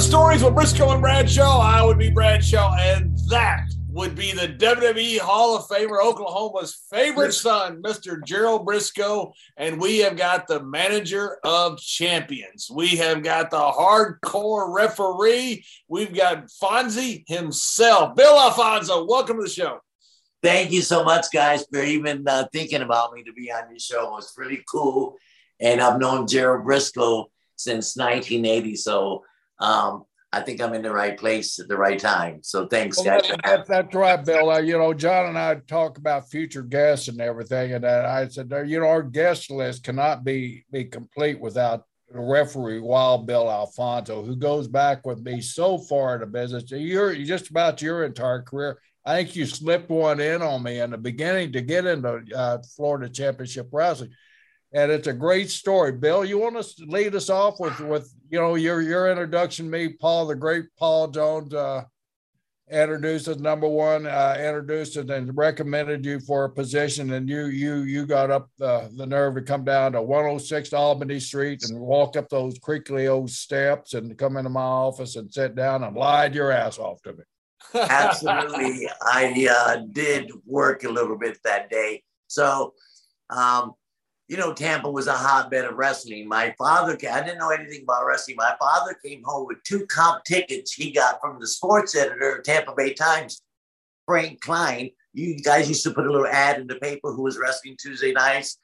To Stories with Brisco and Bradshaw. I would be Bradshaw, and that would be the WWE Hall of Famer, Oklahoma's favorite son, Mr. Gerald Brisco. And we have got the manager of champions. We have got the hardcore referee. We've got Fonzie himself. Bill Alfonso, welcome to the show. Thank you so much, guys, for even uh, thinking about me to be on your show. It's really cool. And I've known Gerald Brisco since 1980. So um, I think I'm in the right place at the right time. So thanks, Well, guys. that- that- that's right, Bill. Uh, you know, John and I talk about future guests and everything, and uh, I said, you know, our guest list cannot be be complete without the referee Wild Bill Alfonso, who goes back with me so far in the business. You're just about your entire career. I think you slipped one in on me in the beginning to get into uh, Florida Championship Wrestling. And it's a great story. Bill, you want to lead us off with, with you know, your your introduction me, Paul, the great Paul Jones, uh, introduced as number one, uh, introduced and recommended you for a position, and you you you got up the, the nerve to come down to 106 Albany Street and walk up those creaky old steps and come into my office and sit down and lied your ass off to me. Absolutely. I uh, did work a little bit that day. So, um, you know, Tampa was a hotbed of wrestling. My father, I didn't know anything about wrestling. My father came home with two comp tickets he got from the sports editor of Tampa Bay Times, Frank Klein. You guys used to put a little ad in the paper who was wrestling Tuesday nights,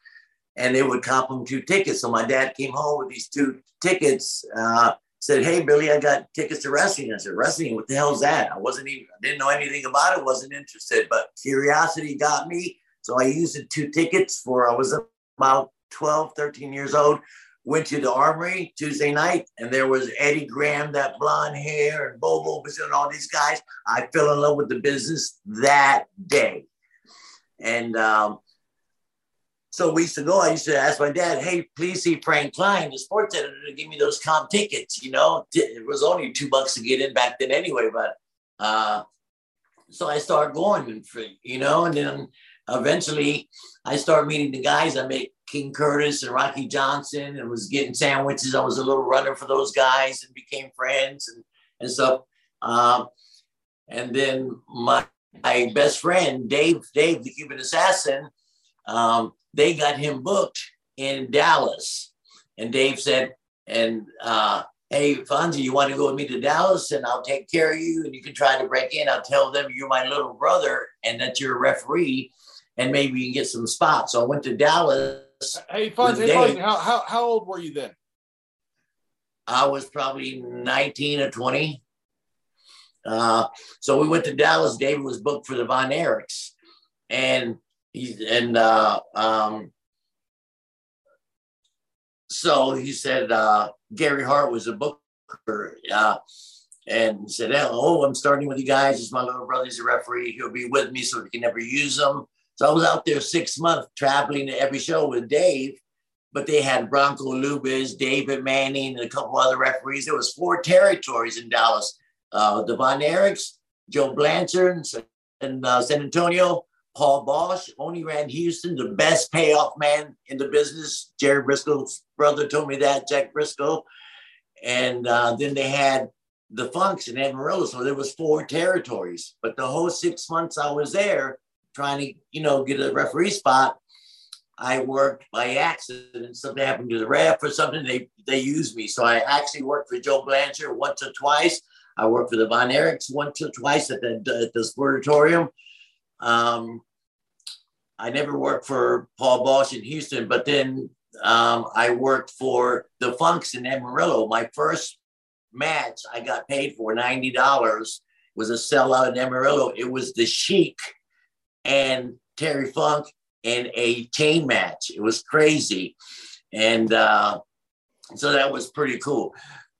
and they would comp him two tickets. So my dad came home with these two tickets. Uh, said, "Hey Billy, I got tickets to wrestling." I said, "Wrestling? What the hell's that?" I wasn't even, I didn't know anything about it. wasn't interested, but curiosity got me. So I used the two tickets for. I was about 12, 13 years old. Went to the Armory Tuesday night, and there was Eddie Graham, that blonde hair, and Bobo was and all these guys. I fell in love with the business that day, and um, so to go. I used to ask my dad, "Hey, please see Frank Klein, the sports editor, to give me those comp tickets." You know, it was only two bucks to get in back then, anyway. But uh, so I started going, for, you know, and then eventually I started meeting the guys. I met King Curtis and Rocky Johnson, and was getting sandwiches. I was a little runner for those guys, and became friends and and stuff. Um, and then my my best friend Dave, Dave the Cuban Assassin. Um, they got him booked in Dallas. And Dave said, and uh, hey, Fonzie, you want to go with me to Dallas and I'll take care of you and you can try to break in. I'll tell them you're my little brother and that you're a referee and maybe you can get some spots. So I went to Dallas. Hey, Fonzie, hey, Fonzie, how, how, how old were you then? I was probably 19 or 20. Uh, so we went to Dallas. David was booked for the Von Erichs. And he and uh, um, so he said uh, Gary Hart was a booker, uh, and he said, "Oh, I'm starting with you guys. It's my little brother. He's a referee. He'll be with me, so we can never use him." So I was out there six months traveling to every show with Dave, but they had Bronko Lubich, David Manning, and a couple other referees. There was four territories in Dallas: uh, the Von Erichs, Joe Blanchard, and uh, San Antonio. Paul Boesch only ran Houston, the best payoff man in the business. Jerry Brisco's brother told me that, Jack Brisco. And uh, then they had the Funks in Amarillo. So there was four territories. But the whole six months I was there trying to, you know, get a referee spot, I worked by accident. Something happened to the ref or something. They they used me. So I actually worked for Joe Blanchard once or twice. I worked for the Von Erichs once or twice at the, at the Sportatorium. Um, I never worked for Paul Boesch in Houston, but then um, I worked for the Funks in Amarillo. My first match I got paid for ninety dollars was a sellout in Amarillo. It was the Sheik and Terry Funk in a chain match. It was crazy, and uh, so that was pretty cool.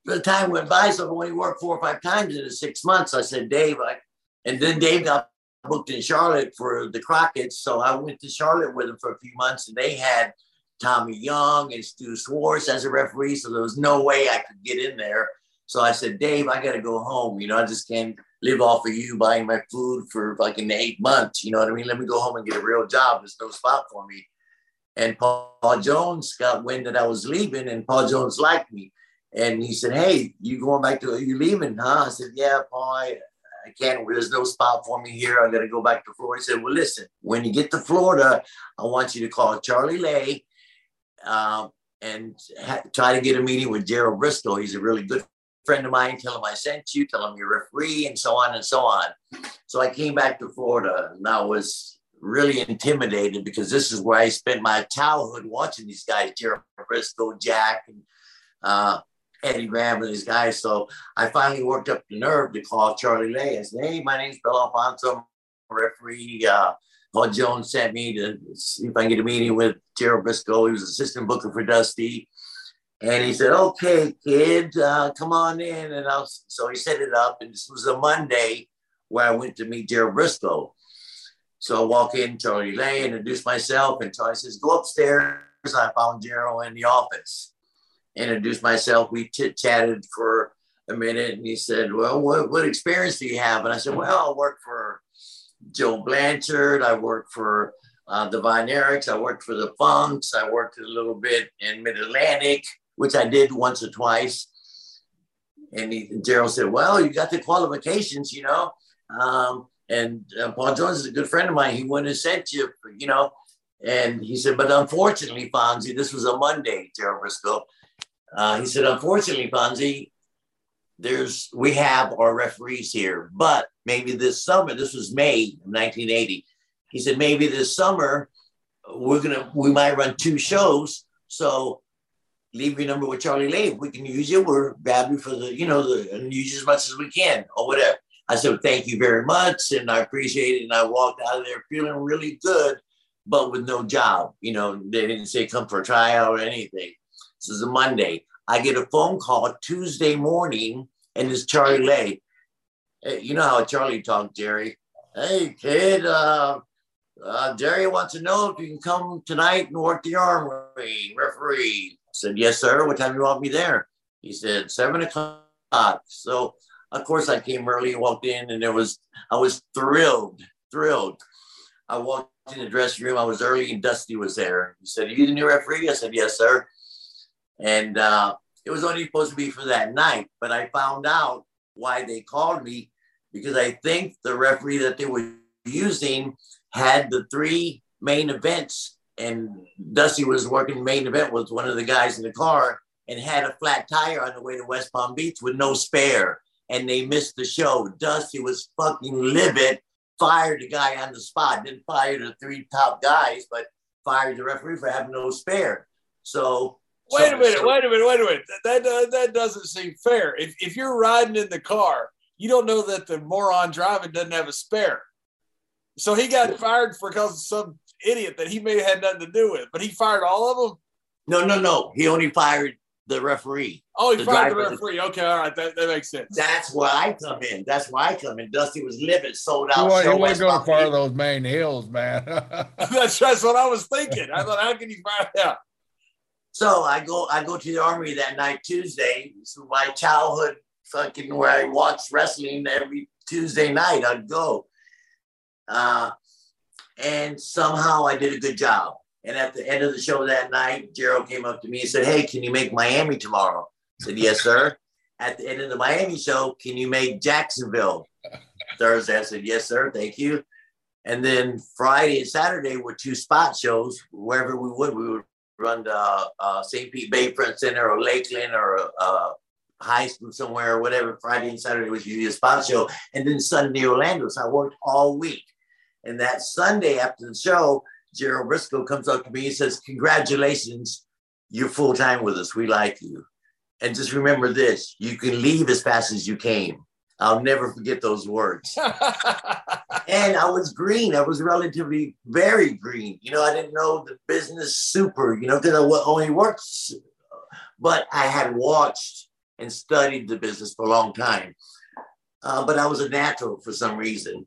The time went by, so I only worked four or five times in the six months. I said, Dave, I, and then Dave got booked in Charlotte for the Crockett's, so I went to Charlotte with him for a few months, and they had Tommy Young and Stu Swartz as a referee, so there was no way I could get in there. So I said, Dave, I got to go home. You know, I just can't live off of you buying my food for like in eight months. You know what I mean? Let me go home and get a real job. There's no spot for me. And Paul, Jones got wind that I was leaving, and Paul Jones liked me. And he said, Hey, you going back to, you leaving, huh? I said, Yeah, Paul, I, I can't, there's no spot for me here. I got to go back to Florida. He said, Well, listen, when you get to Florida, I want you to call Charlie Lay um, and ha- try to get a meeting with Gerald Brisco. He's a really good friend of mine. Tell him I sent you, tell him you're a referee, and so on and so on. So I came back to Florida and I was really intimidated because this is where I spent my childhood watching these guys, Gerald Brisco, Jack, and uh, Eddie Graham and these guys. So I finally worked up the nerve to call Charlie Lay. and say, hey, my name's Bill Alfonso, referee. Uh, Paul Jones sent me to see if I can get a meeting with Gerald Brisco. He was assistant booker for Dusty. And he said, okay, kid, uh, come on in. And I was, so he set it up. And this was a Monday where I went to meet Gerald Brisco. So I walk in, Charlie Lay, introduce myself. And Charlie says, go upstairs. I found Gerald in the office. Introduced myself. We chit chatted for a minute. And he said, well, what, what experience do you have? And I said, well, I work for Joe Blanchard. I worked for uh, the Von Erichs. I worked for the Funks. I worked a little bit in Mid Atlantic, which I did once or twice. And, he, and Gerald said, Well, you got the qualifications, you know. Um, and uh, Paul Jones is a good friend of mine. He wouldn't have sent you, you know. And he said, But unfortunately, Fonzie, this was a Monday, Gerald Brisco. Uh, he said, Unfortunately, Fonzie, there's we have our referees here, but maybe this summer, this was May of 1980. He said maybe this summer we're gonna we might run two shows. So leave your number with Charlie Lay. If we can use you, we're happy for the you know the and use as much as we can or whatever. I said thank you very much, and I appreciate it. And I walked out of there feeling really good, but with no job. You know, they didn't say come for a tryout or anything. This is a Monday. I get a phone call Tuesday morning, and it's Charlie Lay. Hey, you know how Charlie talked, Jerry. Hey, kid, uh, uh, Jerry wants to know if you can come tonight and work the armory referee. Said, yes, sir. What time do you want me there? He said, seven o'clock. So, of course, I came early walked in, and there was, I was thrilled, thrilled. I walked in the dressing room. I was early, and Dusty was there. He said, Are you the new referee? I said, Yes, sir. And uh, it was only supposed to be for that night, but I found out why they called me because I think the referee that they were using had the three main events, and Dusty was working main event with one of the guys in the car and had a flat tire on the way to West Palm Beach with no spare, and they missed the show. Dusty was fucking livid, fired the guy on the spot, didn't fire the three top guys, but fired the referee for having no spare. So Wait so- a minute, so- wait a minute, wait a minute. That that, that doesn't seem fair. If, if you're riding in the car, you don't know that the moron driving doesn't have a spare. So he got fired for because of some idiot that he may have had nothing to do with, but he fired all of them. No, no, no. He only fired the referee. Oh, he The fired the driver- referee. Okay, all right, that, that makes sense. That's where I come in. That's why I come in. Dusty was livid, sold out. wasn't, show he wasn't going to fire those main heels, man. that's that's what I was thinking. I thought, how can you fire out? So I go, I go to the army that night, Tuesday. So my childhood fucking where I watched wrestling every Tuesday night. I'd go, uh, and somehow I did a good job. And at the end of the show that night, Gerald came up to me and said, "Hey, can you make Miami tomorrow?" I said, "Yes, sir." At the end of the Miami show, can you make Jacksonville Thursday? I said, "Yes, sir. Thank you." And then Friday and Saturday were two spot shows. Wherever we would, we would run to uh, uh, St. Pete Bayfront Center or Lakeland or uh, high school somewhere or whatever. Friday and Saturday was usually a spot show. And then Sunday, Orlando. So I worked all week. And that Sunday after the show, Gerald Brisco comes up to me and says, Congratulations, you're full time with us. We like you. And just remember this you can leave as fast as you came. I'll never forget those words. and I was green. I was relatively very green. You know, I didn't know the business super, you know, because I What only worked, but I had watched and studied the business for a long time. Uh, but I was a natural for some reason.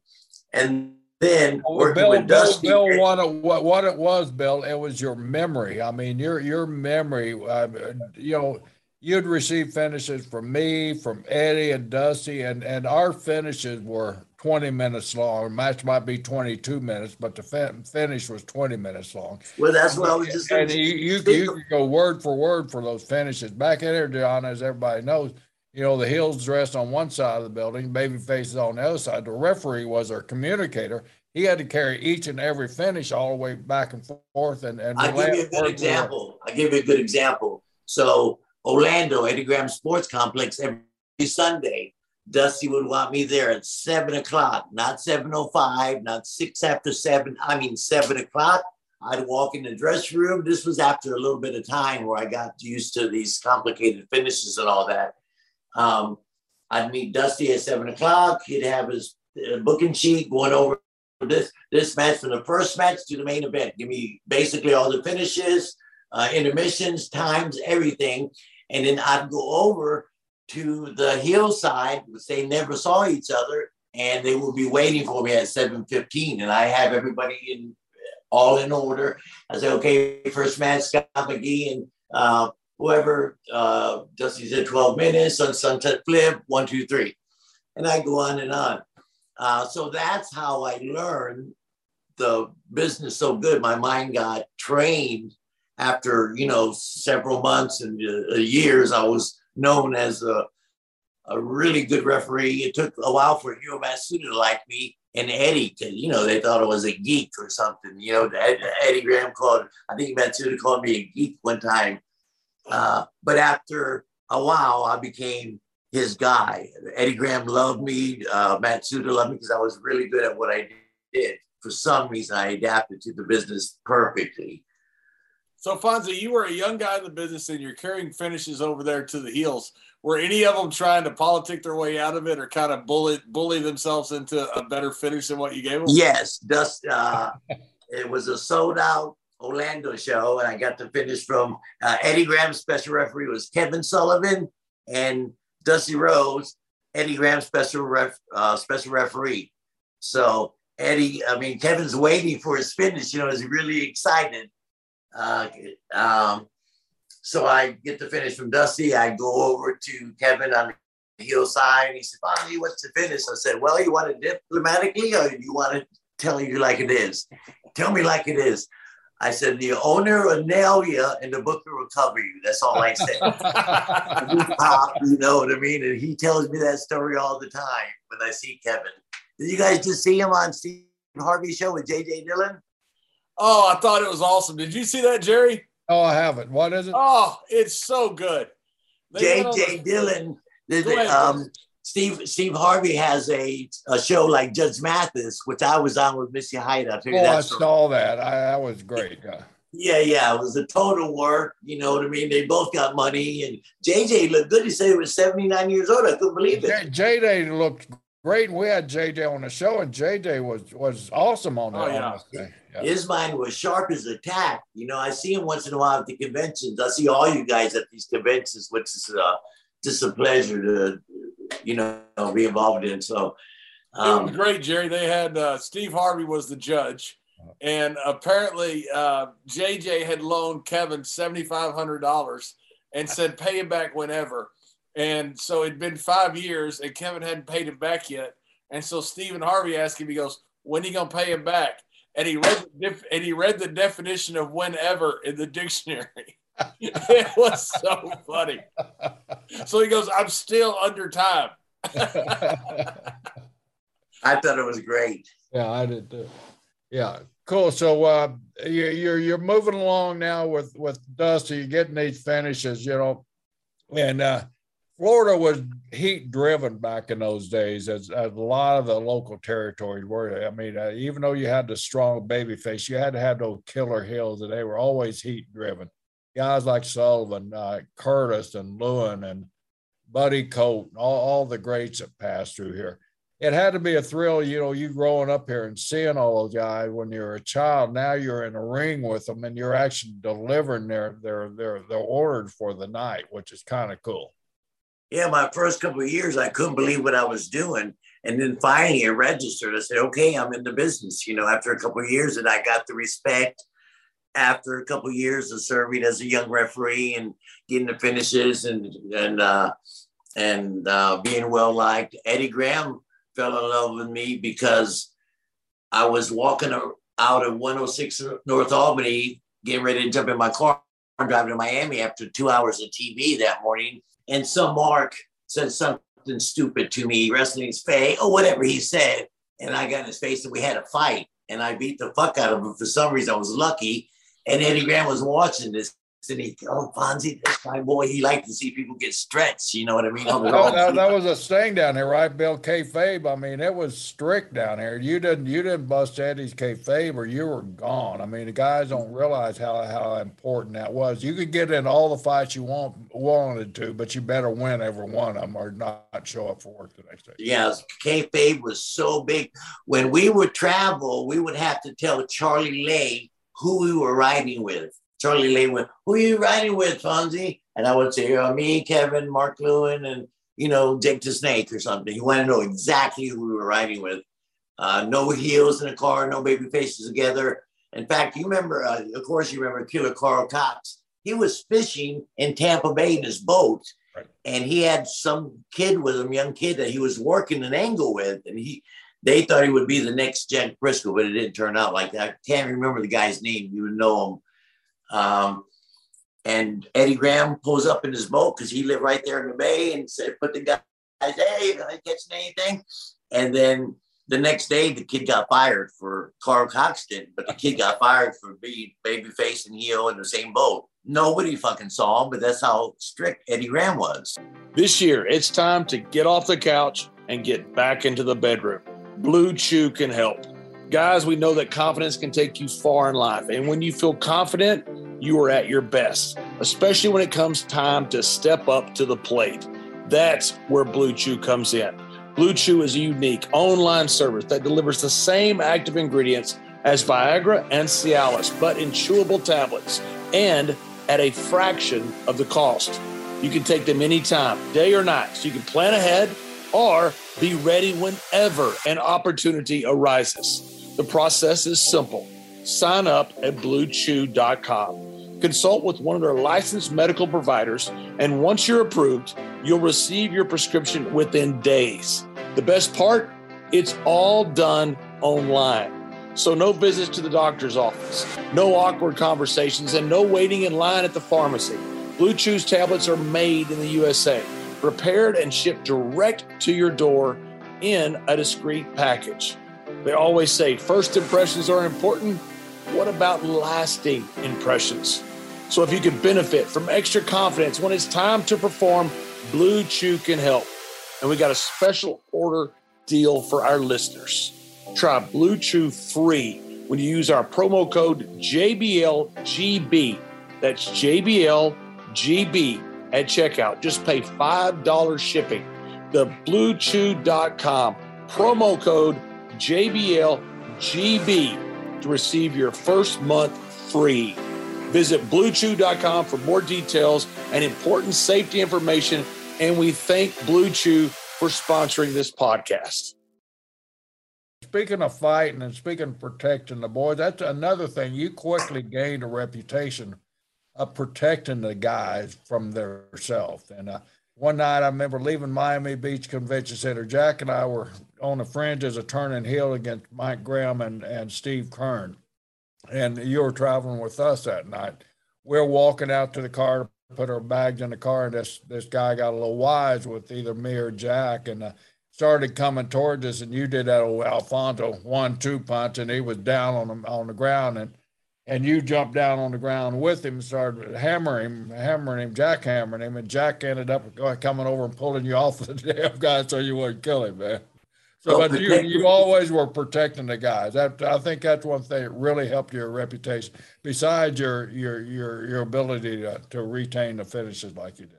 And then working Bill, with Dusty. Bill, Bill what, it, what, what it was, Bill, it was your memory. I mean, your your memory, uh, you know, you'd receive finishes from me, from Eddie and Dusty, and, and our finishes were 20 minutes long. Match might be 22 minutes, but the fin- finish was 20 minutes long. Well, that's what I was just And you, you, you could go word for word for those finishes. Back in there, John, as everybody knows, you know, the heels dressed on one side of the building, baby faces on the other side. The referee was our communicator. He had to carry each and every finish all the way back and forth. And, and I'll give you a good example. I'll give you a good example. So Orlando, Eddie Graham Sports Complex, every Sunday, Dusty would want me there at seven o'clock, not 7.05, not six after seven. I mean, seven o'clock. I'd walk in the dressing room. This was after a little bit of time where I got used to these complicated finishes and all that. Um, I'd meet Dusty at seven o'clock. He'd have his uh, booking sheet going over this this match from the first match to the main event. Give me basically all the finishes, uh, intermissions, times, everything, and then I'd go over to the hillside, which they never saw each other, and they would be waiting for me at 7:15. And I have everybody in all in order. I say, okay, first match, Scott McGee and uh, whoever, uh, Dusty said 12 minutes on Sunset Flip, one, two, three. And I go on and on. Uh, so that's how I learned the business so good. My mind got trained after, you know, several months and uh, years. I was known as a, a really good referee. It took a while for Hiro Matsuda to like me and Eddie, because you know they thought I was a geek or something. You know, Eddie Graham called. I think Matsuda called me a geek one time. Uh, but after a while, I became his guy. Eddie Graham loved me. Uh, Matsuda loved me because I was really good at what I did. For some reason, I adapted to the business perfectly. So, Fonzie, you were a young guy in the business and you're carrying finishes over there to the heels. Were any of them trying to politic their way out of it or kind of bully bully themselves into a better finish than what you gave them? Yes. Dust, uh, it was a sold out Orlando show, and I got the finish from uh, Eddie Graham's special referee was Kevin Sullivan and Dusty Rhodes, Eddie Graham's special ref, uh, special referee. So Eddie, I mean, Kevin's waiting for his finish. You know, he's really excited. Uh, um, so I get the finish from Dusty. I go over to Kevin on the hillside. And he said, Bonnie, what's the finish? I said, Well, you want it diplomatically or you want to tell you like it is? Tell me like it is. I said, the owner will nail you and the booker will cover you. That's all I said. pop, you know what I mean? And he tells me that story all the time when I see Kevin. Did you guys just see him on Steve Harvey show with JJ Dillon? Oh, I thought it was awesome. Did you see that, Jerry? Oh, I haven't. What is it? Oh, it's so good. JJ Dillon, um, Steve Steve Harvey has a, a show like Judge Mathis, which I was on with Missy Hyatt. I oh, I saw that. I, that was great. Yeah. yeah, yeah, it was a total work. You know what I mean? They both got money, and JJ looked good. He said he was seventy nine years old. I couldn't believe it. JJ looked great. We had JJ on the show, and JJ was was awesome on that. Oh, yeah. Yeah. His mind was sharp as a tack. You know, I see him once in a while at the conventions. I see all you guys at these conventions, which is uh, just a pleasure to, you know, be involved in. So, um, it was great, Jerry. They had uh, Steve Harvey was the judge, and apparently uh, JJ had loaned Kevin seventy five hundred dollars and said pay him back whenever. And so it'd been five years, and Kevin hadn't paid him back yet. And so Stephen Harvey asked him, he goes, "When are you gonna pay him back?" And he read the def- and he read the definition of whenever in the dictionary. it was so funny. So he goes, "I'm still under time." I thought it was great. Yeah, I did too. Yeah, cool. So uh, you, you're you're moving along now with with Dusty. You're getting these finishes, you know, and uh, Florida was heat driven back in those days, as, as, a lot of the local territories were. I mean, uh, even though you had the strong baby face, you had to have those killer heels, and they were always heat driven. Guys like Sullivan, uh, Curtis, and Lewin, and Buddy Colt, all, all the greats that passed through here. It had to be a thrill, you know, you growing up here and seeing all those guys when you're a child. Now you're in a ring with them and you're actually delivering their their their their orders for the night, which is kind of cool. Yeah, my first couple of years, I couldn't believe what I was doing. And then finally it registered. I said, okay, I'm in the business, you know, after a couple of years and I got the respect after a couple of years of serving as a young referee and getting the finishes and and uh, and uh, being well liked. Eddie Graham fell in love with me because I was walking out of 106 North Albany, getting ready to jump in my car. I'm driving to Miami after two hours of TV that morning, and some Mark said something stupid to me, wrestling's fake or whatever he said, and I got in his face and we had a fight, and I beat the fuck out of him. For some reason, I was lucky and Eddie Graham was watching this. And he, oh, Fonzie, this my boy, he liked to see people get stretched. You know what I mean? Oh, that, that, was a thing down here, right, Bill? Kayfabe. I mean, it was strict down here. You didn't, you didn't bust Eddie's kayfabe, or you were gone. I mean, the guys don't realize how how important that was. You could get in all the fights you want wanted to, but you better win every one of them, or not show up for work the next day. Yeah, kayfabe was so big. When we would travel, we would have to tell Charlie Lay who we were riding with. Charlie Lay went, Who are you riding with, Fonzie? And I would say, oh, Me, Kevin, Mark Lewin, and, you know, Jake the Snake or something. He wanted to know exactly who we were riding with. Uh, no heels in the car, no baby faces together. In fact, you remember, uh, of course, you remember Killer Karl Kox. He was fishing in Tampa Bay in his boat, right. and he had some kid with him, young kid that he was working an angle with, and he they thought he would be the next Jack Brisco, but it didn't turn out like that. I can't remember the guy's name. You would know him. Um, and Eddie Graham pulls up in his boat because he lived right there in the bay and said, put the guys, hey, you catching anything? And then the next day, the kid got fired for Carl Coxton, but the kid got fired for being babyface and heel in the same boat. Nobody fucking saw him, but that's how strict Eddie Graham was. This year, it's time to get off the couch and get back into the bedroom. Blue Chew can help. Guys, we know that confidence can take you far in life. And when you feel confident, you are at your best, especially when it comes time to step up to the plate. That's where Blue Chew comes in. Blue Chew is a unique online service that delivers the same active ingredients as Viagra and Cialis, but in chewable tablets and at a fraction of the cost. You can take them anytime, day or night, so you can plan ahead or be ready whenever an opportunity arises. The process is simple. Sign up at bluechew.com. Consult with one of their licensed medical providers, and once you're approved, you'll receive your prescription within days. The best part? It's all done online. So, no visits to the doctor's office, no awkward conversations, and no waiting in line at the pharmacy. Blue Chew's tablets are made in the USA prepared and shipped direct to your door in a discreet package. They always say first impressions are important. What about lasting impressions? So, if you could benefit from extra confidence when it's time to perform, Blue Chew can help. And we got a special order deal for our listeners. Try Blue Chew free when you use our promo code JBLGB. That's JBLGB at checkout. Just pay $5 shipping. The bluechew.com promo code JBLGB to receive your first month free. Visit bluechew.com for more details and important safety information. And we thank Blue Chew for sponsoring this podcast. Speaking of fighting and speaking of protecting the boys, that's another thing. You quickly gained a reputation of protecting the guys from themselves. And uh, one night I remember leaving Miami Beach Convention Center. Jack and I were on the fringes of turning heel against Mike Graham and, and Steve Keirn. And you were traveling with us that night. We're walking out to the car to put our bags in the car, and this this guy got a little wise with either me or Jack, and uh, started coming towards us. And you did that old Alfonso one two punch, and he was down on the on the ground, and and you jumped down on the ground with him, started hammering him, hammering him, jackhammering him, and Jack ended up coming over and pulling you off the damn guy so you wouldn't kill him, man. So, but you, you always were protecting the guys. That, I think that's one thing that really helped your reputation, besides your your your your ability to, to retain the finishes like you did.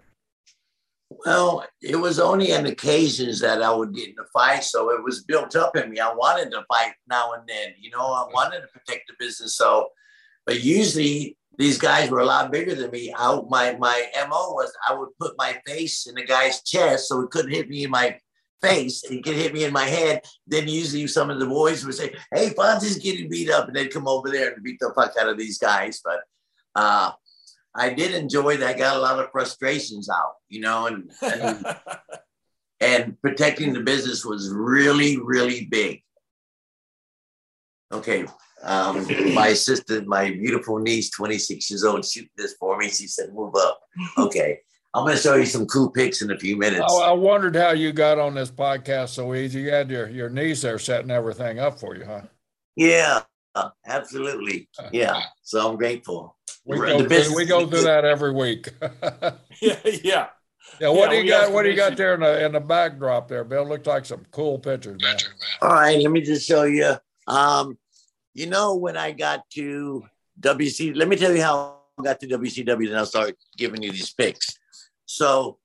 Well, it was only on occasions that I would get in a fight, so it was built up in me. I wanted to fight now and then, you know. I wanted to protect the business, so. But usually, these guys were a lot bigger than me. I, my my mo was I would put my face in the guy's chest so he couldn't hit me in my face. He could hit me in my head. Then usually some of the boys would say, "Hey, Fonzie's getting beat up," and they'd come over there and beat the fuck out of these guys. But uh, I did enjoy that. I got a lot of frustrations out, you know, and and, and protecting the business was really, really big. Okay. Um, my assistant, my beautiful niece, 26 years old, shoot this for me. She said, move up. Okay. I'm going to show you some cool pics in a few minutes. Oh, I wondered how you got on this podcast so easy. You had your, your niece there setting everything up for you, huh? Yeah, absolutely. Yeah. So I'm grateful. We go, through, we go through that every week. yeah, yeah. Yeah, what yeah, do you got? What do you got there in the in the backdrop there, Bill? Looks like some cool pictures, man. All right, let me just show you. Um, you know, when I got to WC, let me tell you how I got to WCW, then I'll start giving you these pics. So,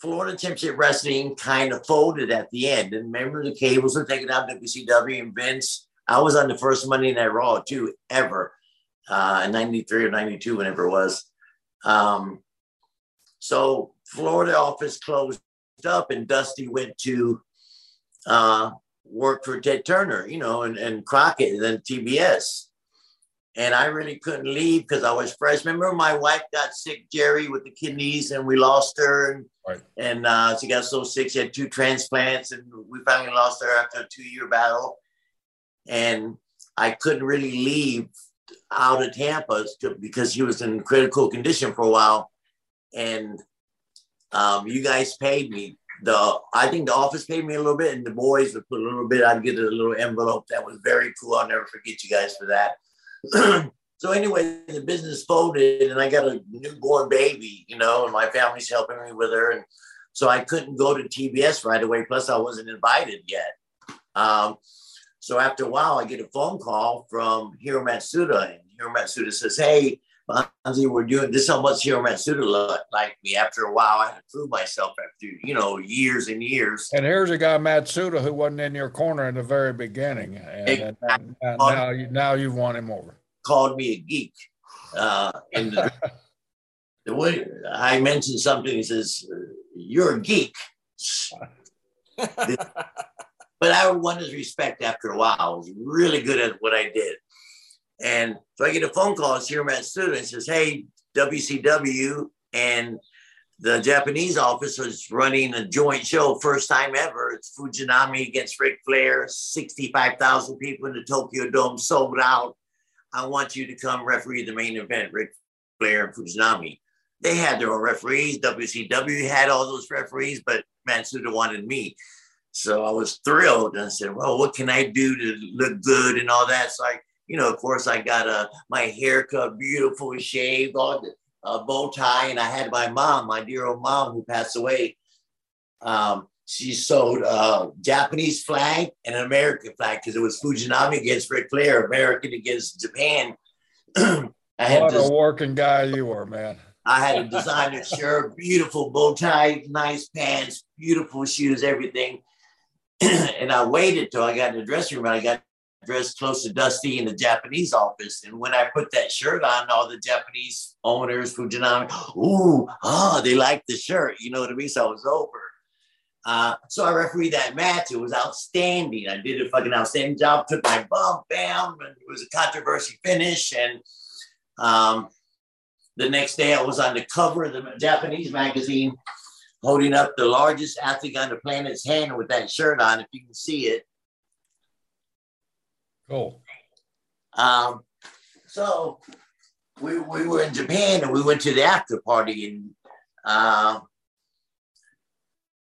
Florida Championship Wrestling kind of folded at the end. And remember, the cables were taken out WCW and Vince. I was on the first Monday Night Raw, too, ever uh, in 93 or 92, whenever it was. Um, so Florida office closed up and Dusty went to uh, work for Ted Turner, you know, and, and Crockett and then TBS. And I really couldn't leave because I was fresh. Remember, my wife got sick, Jerry, with the kidneys, and we lost her. And, right. and uh, she got so sick, she had two transplants, and we finally lost her after a two year battle. And I couldn't really leave out of Tampa because she was in critical condition for a while. And um, you guys paid me. The I think the office paid me a little bit, and the boys would put a little bit. I'd get a little envelope. That was very cool. I'll never forget you guys for that. so anyway, the business folded, and I got a newborn baby. You know, and my family's helping me with her, and so I couldn't go to TBS right away. Plus, I wasn't invited yet. Um, so after a while, I get a phone call from Hiro Matsuda, and Hiro Matsuda says, "Hey, Fonzie, we're doing this. How much Hiro Matsuda like me?" After a while, I had to prove myself after you know years and years. And here's a guy Matsuda who wasn't in your corner in the very beginning, and, exactly. and, and now you now you've won him over. Called me a geek, uh, and the, the way I mentioned something, he says, "You're a geek." But I won his respect after a while. I was really good at what I did. And so I get a phone call, it's Hiro Matsuda says, Hey, WCW and the Japanese office was running a joint show, first time ever. It's Fujinami against Ric Flair, 65,000 people in the Tokyo Dome sold out. I want you to come referee the main event, Ric Flair and Fujinami. They had their own referees. WCW had all those referees, but Matsuda wanted me. So I was thrilled and I said, well, what can I do to look good and all that? So I, you know, of course, I got uh, my haircut, beautiful shaved, all the uh, bow tie. And I had my mom, my dear old mom who passed away. Um, she sewed a Japanese flag and an American flag because it was Fujinami against Ric Flair, American against Japan. I had what this, a working guy you were, man. I had a designer shirt, beautiful bow tie, nice pants, beautiful shoes, everything. and I waited till I got in the dressing room I got dressed close to Dusty in the Japanese office. And when I put that shirt on, all the Japanese owners, Fujinami, ooh, oh, they liked the shirt. You know what I mean? So I was over. Uh, so I refereed that match. It was outstanding. I did a fucking outstanding job. Took my bump, bam, and it was a controversy finish. And um, the next day, I was on the cover of the Japanese magazine holding up the largest athlete on the planet's hand with that shirt on, if you can see it. Cool. Um, so we, we were in Japan and we went to the after party and uh,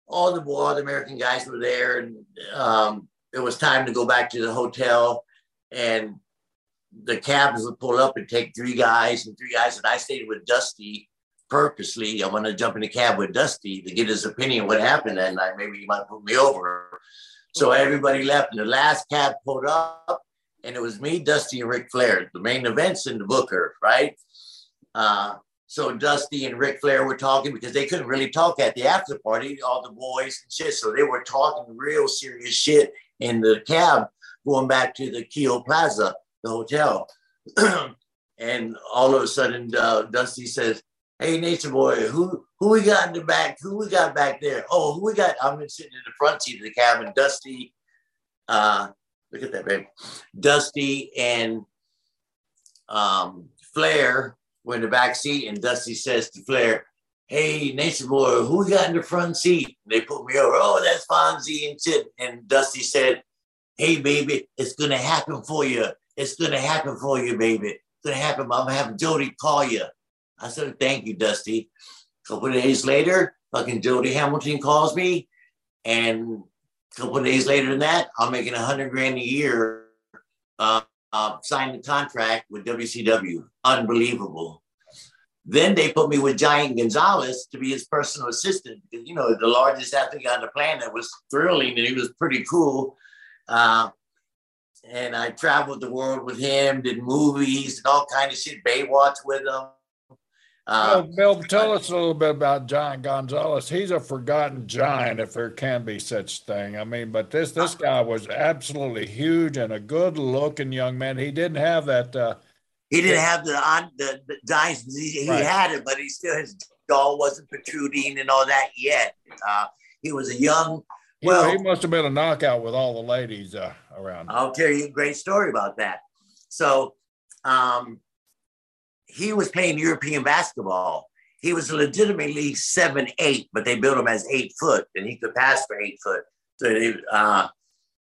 all the all the American guys were there and um, it was time to go back to the hotel and the cabs would pull up and take three guys and three guys and I stayed with Dusty purposely. I want to jump in the cab with Dusty to get his opinion what happened that night. Maybe he might put me over. So everybody left, and the last cab pulled up, and it was me, Dusty, and Ric Flair. The main events in the Booker, right? Uh, so Dusty and Ric Flair were talking because they couldn't really talk at the after party, all the boys and shit. So they were talking real serious shit in the cab going back to the Keio Plaza, the hotel. and all of a sudden, uh, Dusty says, Hey, Nature Boy, who who we got in the back? Who we got back there? Oh, who we got? I'm sitting in the front seat of the cabin. Dusty, uh, look at that, babe. Dusty and um, Flair were in the back seat, and Dusty says to Flair, Hey, Nature Boy, who got in the front seat? They put me over. Oh, that's Fonzie and shit. And Dusty said, Hey, baby, it's gonna happen for you. It's gonna happen for you, baby. It's gonna happen. I'm gonna have Jody call you. I said, thank you, Dusty. A couple days later, fucking Jody Hamilton calls me. And a couple days later than that, I'm making a hundred grand a year. Uh, uh, signed the contract with WCW. Unbelievable. Then they put me with Giant Gonzalez to be his personal assistant. You know, the largest athlete on the planet was thrilling and he was pretty cool. Uh, and I traveled the world with him, did movies and all kind of shit, Baywatch with him. Uh, well, Bill, tell us a little bit about Giant Gonzalez. He's a forgotten giant, if there can be such thing. I mean, but this this guy was absolutely huge and a good-looking young man. He didn't have that. Uh, he didn't have the on the, the giants. He, he had it, but he still his jaw wasn't protruding and all that yet. Uh, he was a young. Well, he, he must have been a knockout with all the ladies uh, around. I'll tell you a great story about that. So, um, he was playing European basketball. He was legitimately seven eight, but they built him as eight foot, and he could pass for eight foot. So they, uh,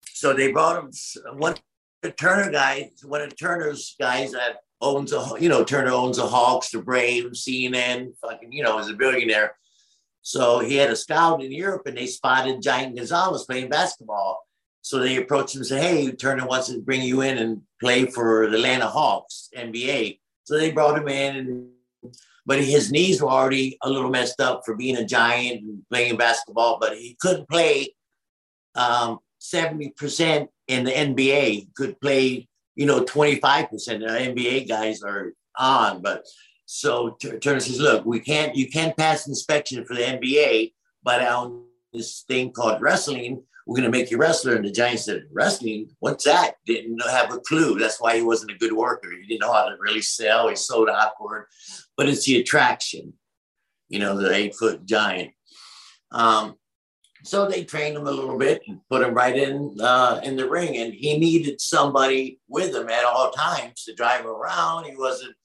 so they brought him one the Turner guy, one of Turner's guys that owns a, you know, Turner owns the Hawks, the Braves, CNN, fucking, you know, is a billionaire. So he had a scout in Europe, and they spotted Giant Gonzalez playing basketball. So they approached him and said, "Hey, Turner wants to bring you in and play for the Atlanta Hawks, NBA." So they brought him in, and, but his knees were already a little messed up for being a giant and playing basketball. But he couldn't play um, seventy percent in the NBA. He could play, you know, twenty five percent. The NBA guys are on, but so Turner says, "Look, we can't. You can't pass inspection for the NBA, but on this thing called wrestling, we're going to make you wrestler. And the giant said, wrestling? What's that? Didn't have a clue. That's why he wasn't a good worker. He didn't know how to really sell. He sold awkward, but it's the attraction, you know, the eight foot giant. Um, so they trained him a little bit and put him right in uh, in the ring. And he needed somebody with him at all times to drive him around. He wasn't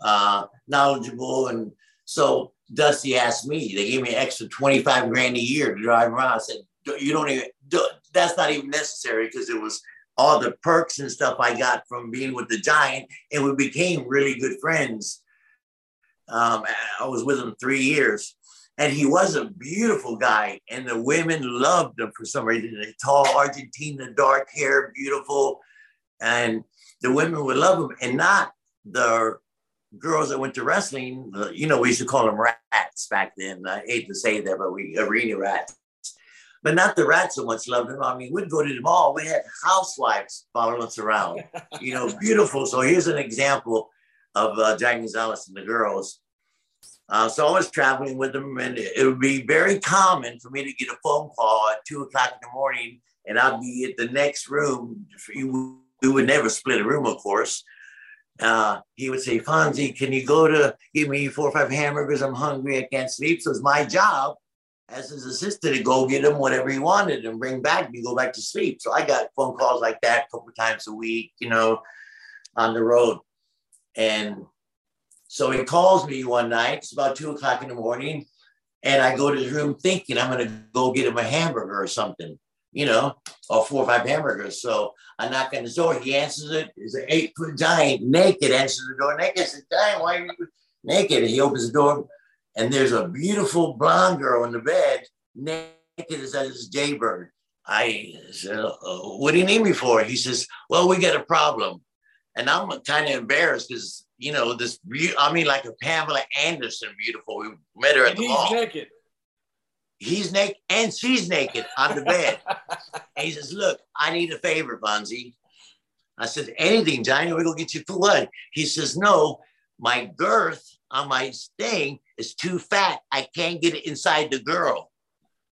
uh, knowledgeable. And so Dusty asked me, they gave me an extra 25 grand a year to drive around. I said, you don't even do, that's not even necessary because it was all the perks and stuff I got from being with the giant, and we became really good friends. Um, I was with him three years, and he was a beautiful guy, and the women loved him for some reason. A tall Argentina, dark hair, beautiful, and the women would love him, and not the girls that went to wrestling. You know, we used to call them rats back then. I hate to say that, but we arena rats but not the rats so much loved him. I mean, we'd go to the mall. We had housewives following us around, you know, beautiful. So here's an example of uh, Jack Gonzalez and the girls. Uh, so I was traveling with them, and it would be very common for me to get a phone call at two o'clock in the morning, and I'd be at the next room. We would never split a room, of course. Uh, he would say, Fonzie, can you go to give me four or five hamburgers? I'm hungry. I can't sleep. So it's my job as his assistant to go get him whatever he wanted and bring back and go back to sleep. So I got phone calls like that a couple times a week, you know, on the road. And so he calls me one night, it's about two o'clock in the morning, and I go to his room thinking I'm gonna go get him a hamburger or something, you know, or four or five hamburgers. So I knock on his door, he answers it, he's an eight foot giant, naked, answers the door naked. I said, Giant, why are you naked? And he opens the door and there's a beautiful blonde girl in the bed, naked as this jaybird. I said, uh, "What do you need me for?" He says, "Well, we got a problem," and I'm kind of embarrassed because you know this. I mean, like a Pamela Anderson, beautiful. We met her at and the mall. Naked. He's naked, and she's naked on the bed, And he says, Look, I need a favor, Fonzie. I said, Anything, Johnny, we're going to get you for what? He says, No, my girth on my thing is too fat. I can't get it inside the girl.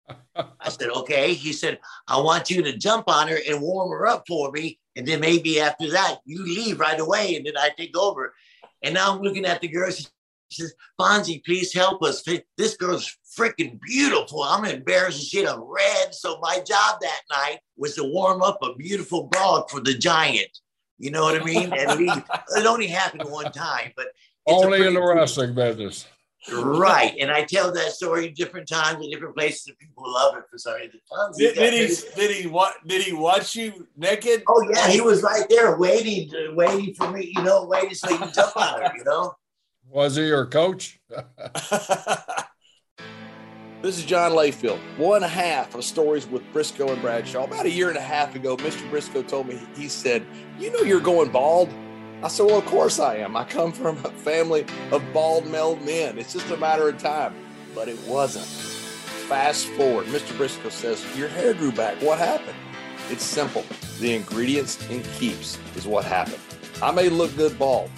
I said, Okay. He said, I want you to jump on her and warm her up for me. And then maybe after that, you leave right away and then I take over. And now I'm looking at the girl. She says, Fonzie, please help us. This girl's freaking beautiful. I'm embarrassed as shit. I'm red. So my job that night was to warm up a beautiful broad for the giant. You know what I mean? And we, it only happened one time, but only in the wrestling business. Right. And I tell that story different times in different places and people love it for some reason. Did, did he did he what did he watch you naked? Oh yeah, he was right there waiting waiting for me, you know, waiting so he can jump on her, you know. Was he your coach? This is John Layfield. One half of Stories with Brisco and Bradshaw. About a year and a half ago, Mr. Brisco told me, he said, You know, you're going bald. I said, Well, of course I am. I come from a family of bald male men. It's just a matter of time. But it wasn't. Fast forward, Mr. Brisco says, Your hair grew back. What happened? It's simple. The ingredients in Keeps is what happened. I may look good bald,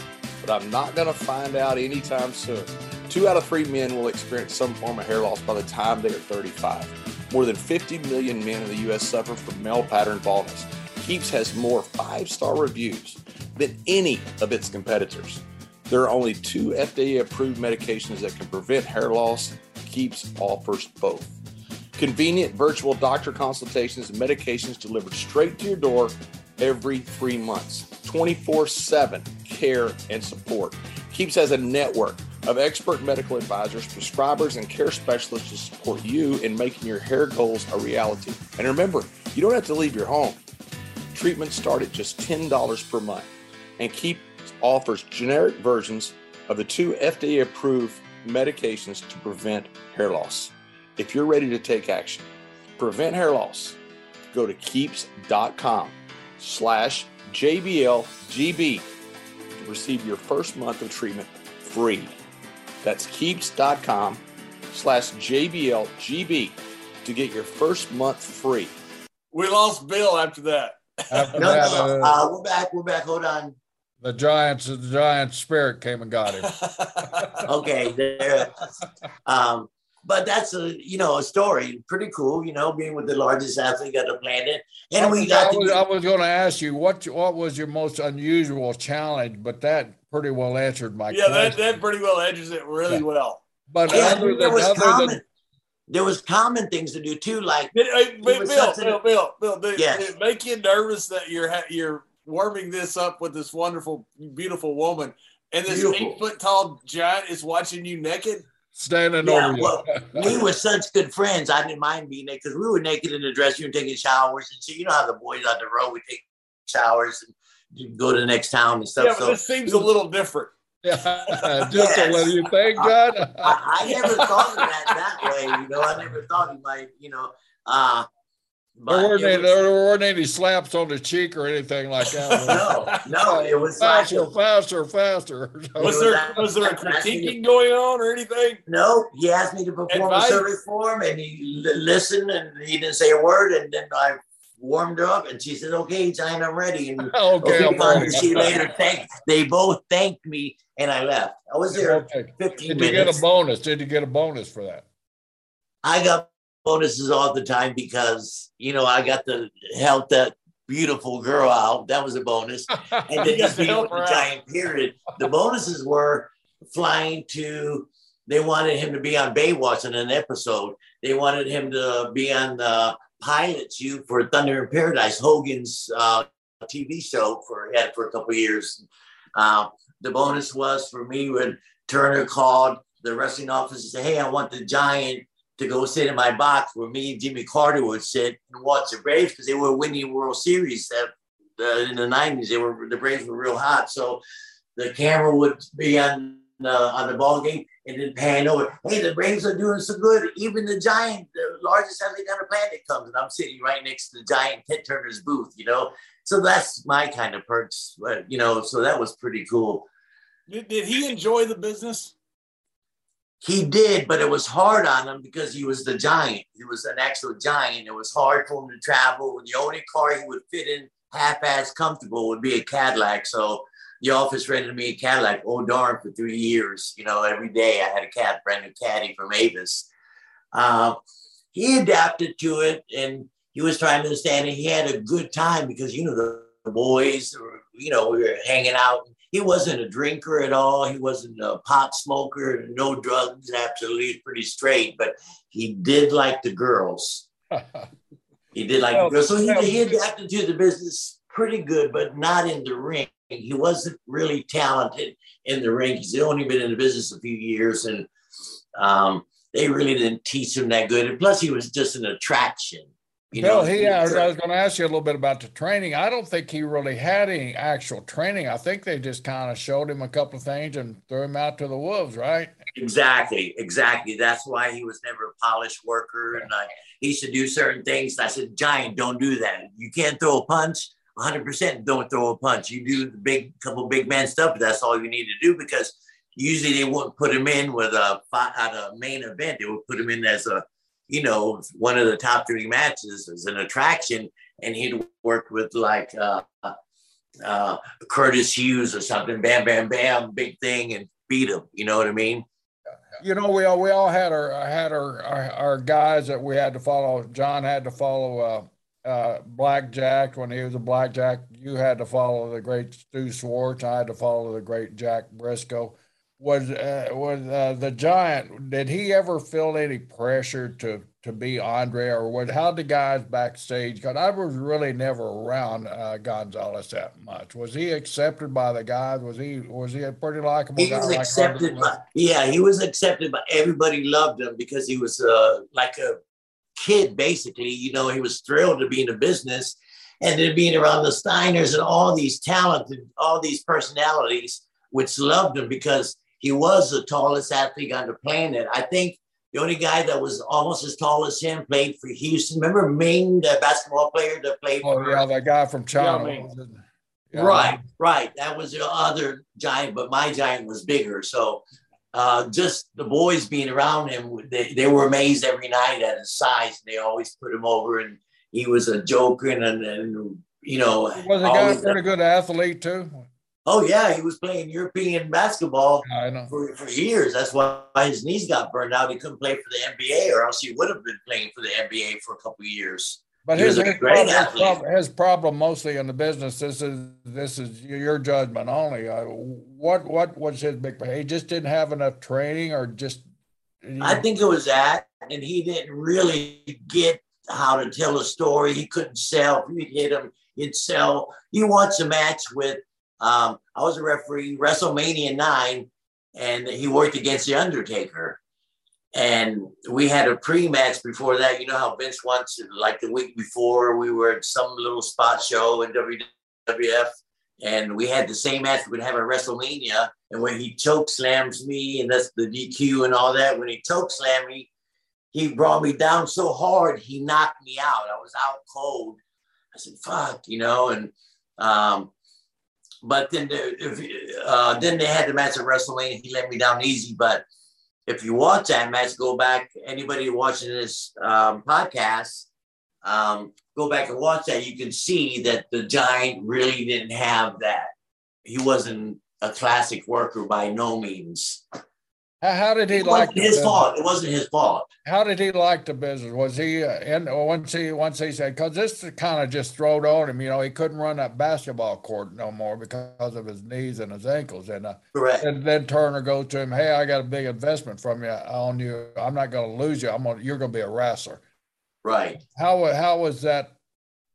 I'm not going to find out anytime soon. Two out of three men will experience some form of hair loss by the time they are 35. More than 50 million men in the U.S. suffer from male pattern baldness. Keeps has more five star reviews than any of its competitors. There are only two FDA approved medications that can prevent hair loss. Keeps offers both. Convenient virtual doctor consultations and medications delivered straight to your door every three months. 24 7 care and support. Keeps has a network of expert medical advisors, prescribers, and care specialists to support you in making your hair goals a reality. And remember, you don't have to leave your home. Treatments start at just $10 per month. And Keep offers generic versions of the two FDA approved medications to prevent hair loss. If you're ready to take action, prevent hair loss, go to keeps.com slash JBLGB to receive your first month of treatment free. That's keeps.com slash JBLGB to get your first month free. We lost Bill after that. After no, that, no, uh, uh, we're back. We're back. Hold on. The Giants, the Giant spirit came and got him. okay, there. Um, but that's a you know a story, pretty cool. You know, being with the largest athlete on the planet, and I we got. I was, I was going to ask you what what was your most unusual challenge, but that pretty well answered my. Yeah, question. that that pretty well answers it really yeah. well. But yeah, other than, was other common, than, there was common things to do too, like did, uh, Bill, Bill, Bill, Bill, Bill, did, yes. did it make you nervous that you're you're warming this up with this wonderful, beautiful woman, and this beautiful. eight foot tall giant is watching you naked? Standing yeah, over well, we were such good friends. I didn't mind being naked because we were naked in the dressing room taking showers and so you know how the boys on the road would take showers and go to the next town and stuff. Yeah, so this seems a little different. Yeah, just yes. what do you think, God. I, I, I, never thought of that that way. You know, I never thought he might. You know, uh, there weren't, any, was, there weren't any slaps on the cheek or anything like that. no, no, it was faster, like, faster, faster. Was there was there a critiquing going on or anything? No, he asked me to perform Advice? a service for him, and he listened, and he didn't say a word, and then I warmed her up, and she said, "Okay, Jane, I'm ready." And okay, okay I'm She later thanked. They both thanked me, and I left. I was there okay. 15 Did minutes. you get a bonus? Did you get a bonus for that? I got bonuses all the time because you know I got to help that beautiful girl out. That was a bonus, and then just being with the giant period. The bonuses were flying to. They wanted him to be on Baywatch in an episode. They wanted him to be on the pilot's you for Thunder in Paradise, Hogan's uh, TV show for had for a couple years. Uh, the bonus was for me when Turner called the wrestling office and said, "Hey, I want the Giant to go sit in my box where me and Jimmy Carter would sit and watch the Braves because they were winning World Series that, uh, in the '90s. They were the Braves were real hot, so the camera would be on uh, on the ball game and then pan over. Hey, the Braves are doing so good. Even the Giant, the largest athlete on the planet, comes, and I'm sitting right next to the Giant Ted Turner's booth. You know, so that's my kind of perks. But, you know, so that was pretty cool. Did he enjoy the business? He did, but it was hard on him because he was the giant. He was an actual giant. It was hard for him to travel. The only car he would fit in half-ass comfortable would be a Cadillac. So the office rented me a Cadillac. Oh darn! For three years, you know, every day I had a cat, brand new caddy from Avis. Uh, he adapted to it, and he was trying to understand it. He had a good time because you know the, boys, were, you know, we were hanging out. He wasn't a drinker at all. He wasn't a pot smoker. No drugs. Absolutely, pretty straight. But he did like the girls. he did like the girls. So he, he adapted to the business pretty good, but not in the ring. He wasn't really talented in the ring. He's only been in the business a few years, and um, they really didn't teach him that good. And plus, he was just an attraction. You Bill, know, he, I was, I was going to ask you a little bit about the training. I don't think he really had any actual training. I think they just kind of showed him a couple of things and threw him out to the wolves, right? Exactly, exactly. That's why he was never a polished worker. Yeah. And uh, he used to do certain things. I said, Giant, don't do that. You can't throw a punch. 100% don't throw a punch. You do the big couple big man stuff, but that's all you need to do because usually they wouldn't put him in with a at a main event. They would put him in as a, you know, one of the top three matches as an attraction, and he'd work with like uh, uh, Curtis Hughes or something. Bam, bam, bam, big thing, and beat him. You know what I mean? You know, we all we all had our had our, our, our guys that we had to follow. John had to follow. Uh, uh, blackjack when he was a blackjack. You had to follow the great Stu Swartz. I had to follow the great Jack Brisco. Was uh, was uh, the giant? Did he ever feel any pressure to to be Andre, or was how the guys backstage? Because I was really never around uh, Gonzalez that much. Was he accepted by the guys? Was he was he a pretty likable he guy? Was accepted by, yeah, he was accepted by everybody. Loved him because he was uh, like a kid, basically. You know, he was thrilled to be in the business and then being around the Steiners and all these talented, all these personalities, which loved him because he was the tallest athlete on the planet. I think the only guy that was almost as tall as him played for Houston. Remember Ming, the basketball player that played oh, for yeah, that guy from China. Yeah, right, right. That was the other giant, but my giant was bigger. So uh, just the boys being around him, they, they were amazed every night at his size. They always put him over, and he was a joker and, and, and you know. Was a guy pretty good athlete too? Oh yeah, he was playing European basketball for, for years. That's why his knees got burned out. He couldn't play for the NBA, or else he would have been playing for the NBA for a couple of years. But his, his, problem, his, problem, his, problem, mostly in the business. This is this is your judgment only. Uh, what what was his big? He just didn't have enough training, or just. You know? I think it was that, and he didn't really get how to tell a story. He couldn't sell. If you hit him, he'd sell. He wants a match with. Um, I was a referee, WrestleMania nine, and he worked against the Undertaker and we had a pre-match before that. You know how Vince wants, like the week before, we were at some little spot show in WWF, and we had the same match we'd have at WrestleMania. And when he choke slams me, and that's the DQ and all that, when he choke slammed me, he brought me down so hard, he knocked me out. I was out cold. I said, fuck, you know, and um, but then the, uh, then they had the match at WrestleMania. He let me down easy, but if you watch that match, go back. Anybody watching this um, podcast, um, go back and watch that. You can see that the Giant really didn't have that. He wasn't a classic worker by no means. How, how did he it like his business? fault? It wasn't his fault. How did he like the business? Was he uh, in once he once he said because this kind of just throwed on him? You know, he couldn't run that basketball court no more because of his knees and his ankles. And uh, correct. And then Turner goes to him, "Hey, I got a big investment from you on you. I'm not going to lose you. I'm gonna, you're going to be a wrestler." Right. How how was that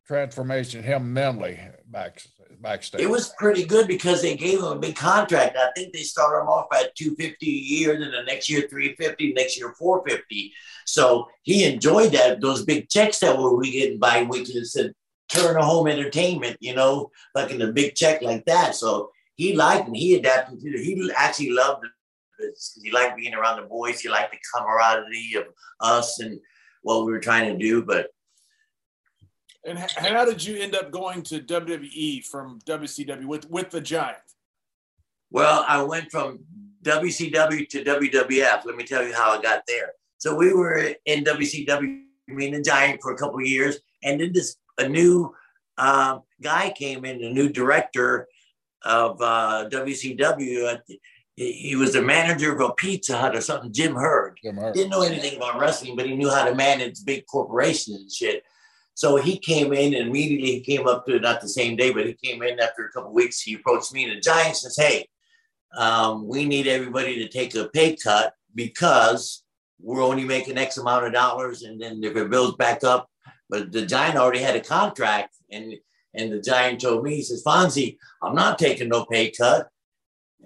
transformation him mentally back? backstage. It was pretty good because they gave him a big contract. I think they started him off at 250 a year, then the next year 350, next year 450. So he enjoyed that those big checks that were we getting bi-weekly said Turner Home Entertainment, you know, like in a big check like that. So he liked and he adapted to it. He actually loved it he liked being around the boys. He liked the camaraderie of us and what we were trying to do. But and how did you end up going to WWE from WCW with with the Giant? Well, I went from WCW to WWF. Let me tell you how I got there. So we were in WCW, me and the Giant, for a couple of years, and then this a new um, guy came in, a new director of uh, WCW. He was the manager of a Pizza Hut or something. Jim Herd. Jim Herd. Didn't know anything about wrestling, but he knew how to manage big corporations and shit. So he came in and immediately he came up to not the same day, but he came in after a couple weeks. He approached me and the Giant says, "Hey, um, we need everybody to take a pay cut because we're only making X amount of dollars, and then if it builds back up, but the Giant already had a contract, and and the Giant told me, he says, Fonzie, I'm not taking no pay cut,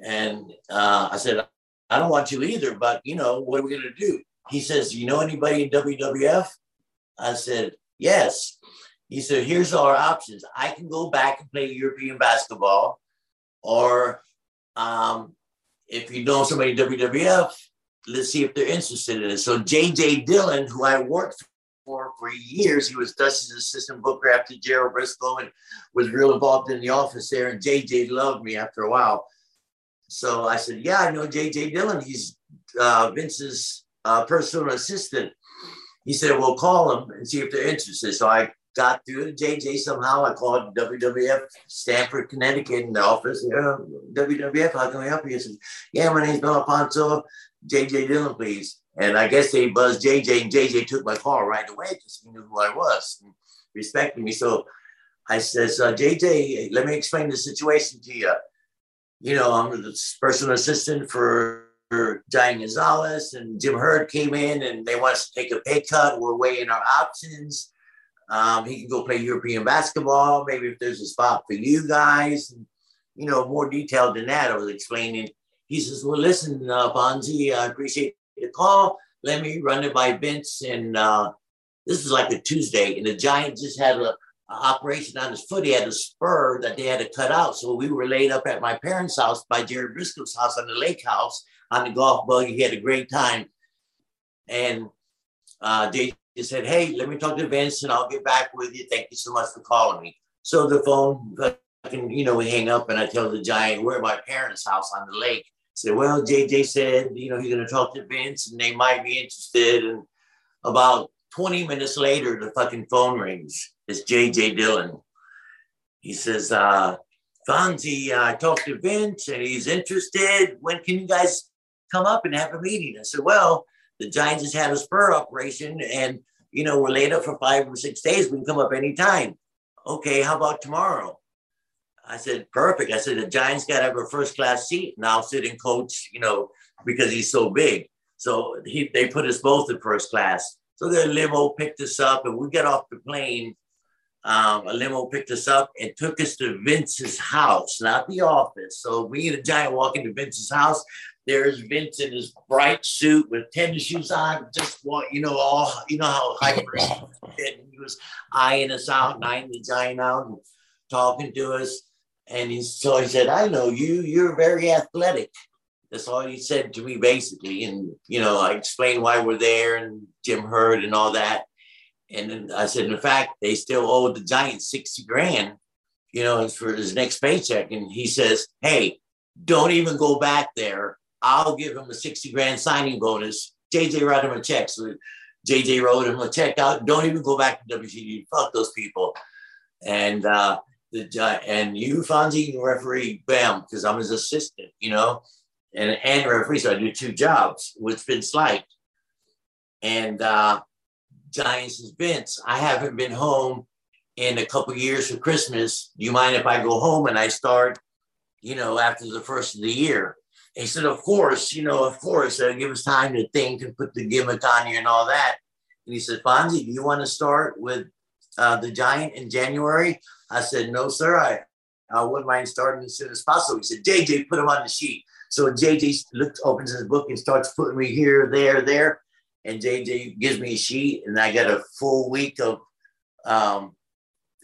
and uh, I said, I don't want you either, but you know what are we gonna do? He says, you know anybody in WWF? I said, Yes. He said, here's our options. I can go back and play European basketball, or um, if you know somebody WWF, let's see if they're interested in it. So JJ Dillon, who I worked for for years, he was Dusty's assistant booker after Gerald Brisco and was real involved in the office there. And JJ loved me after a while. So I said, yeah, I know JJ Dillon. He's uh, Vince's uh, personal assistant he said, well, call them and see if they're interested. So I got through to JJ somehow. I called WWF Stamford, Connecticut in the office. Yeah, WWF, how can we help you? He said, yeah, my name's Bill Alfonso. JJ Dillon, please. And I guess they buzzed JJ, and JJ took my call right away because he knew who I was and respected me. So I says, uh, JJ, let me explain the situation to you. You know, I'm the personal assistant for Giant Gonzalez and Jim Herd came in and they want us to take a pay cut. We're weighing our options. Um, he can go play European basketball. Maybe if there's a spot for you guys, and, you know, more detailed than that. I was explaining. He says, "Well, listen, uh, Fonzie, I appreciate the call. Let me run it by Vince." And uh, this was like a Tuesday, and the Giant just had a, a operation on his foot. He had a spur that they had to cut out. So we were laid up at my parents' house by Jerry Brisco's house on the lake house on the golf buggy. He had a great time. And uh, they just said, Hey, let me talk to Vince and I'll get back with you. Thank you so much for calling me. So the phone, fucking, you know, we hang up and I tell the giant, We're at my parents' house on the lake. I said, Well, JJ said, you know, he's going to talk to Vince and they might be interested. And about 20 minutes later, the fucking phone rings. It's JJ Dillon. He says, uh, Fonzie, I talked to Vince and he's interested. When can you guys come up and have a meeting. I said, well, the Giants just had a spur operation and, you know, we're laid up for five or six days. We can come up anytime. Okay, how about tomorrow? I said, perfect. I said, the Giants got to have a first class seat and I'll sit and coach, you know, because he's so big. So he, they put us both in first class. So the limo picked us up and we got off the plane. Um, a limo picked us up and took us to Vince's house, not the office. So we and the giant walk into Vince's house. There's Vince in his bright suit with tennis shoes on, just what you know, all you know how hyper he was eyeing us out and eyeing the giant out and talking to us. And he so he said, I know you, you're very athletic. That's all he said to me basically. And you know, I explained why we're there and Jim Herd and all that. And then I said, in fact, they still owe the Giants 60 grand, you know, for his next paycheck. And he says, Hey, don't even go back there I'll give him a 60 grand signing bonus. JJ wrote him a check. So JJ wrote him a check out. Don't even go back to WCW. Fuck those people. And uh, the and you, Fonzie, referee, bam, because I'm his assistant, you know, and and referee. So I do two jobs, which Vince liked. And uh, Giants is Vince. I haven't been home in a couple years for Christmas. Do you mind if I go home and I start, you know, after the first of the year? He said, Of course, you know, of course, uh, give us time to think and put the gimmick on you and all that. And he said, Fonzie, do you want to start with uh, the Giant in January? I said, No, sir. I, I wouldn't mind starting as soon as possible. He said, JJ, put him on the sheet. So JJ looks, opens his book and starts putting me here, there, there. And JJ gives me a sheet, and I got a full week of um,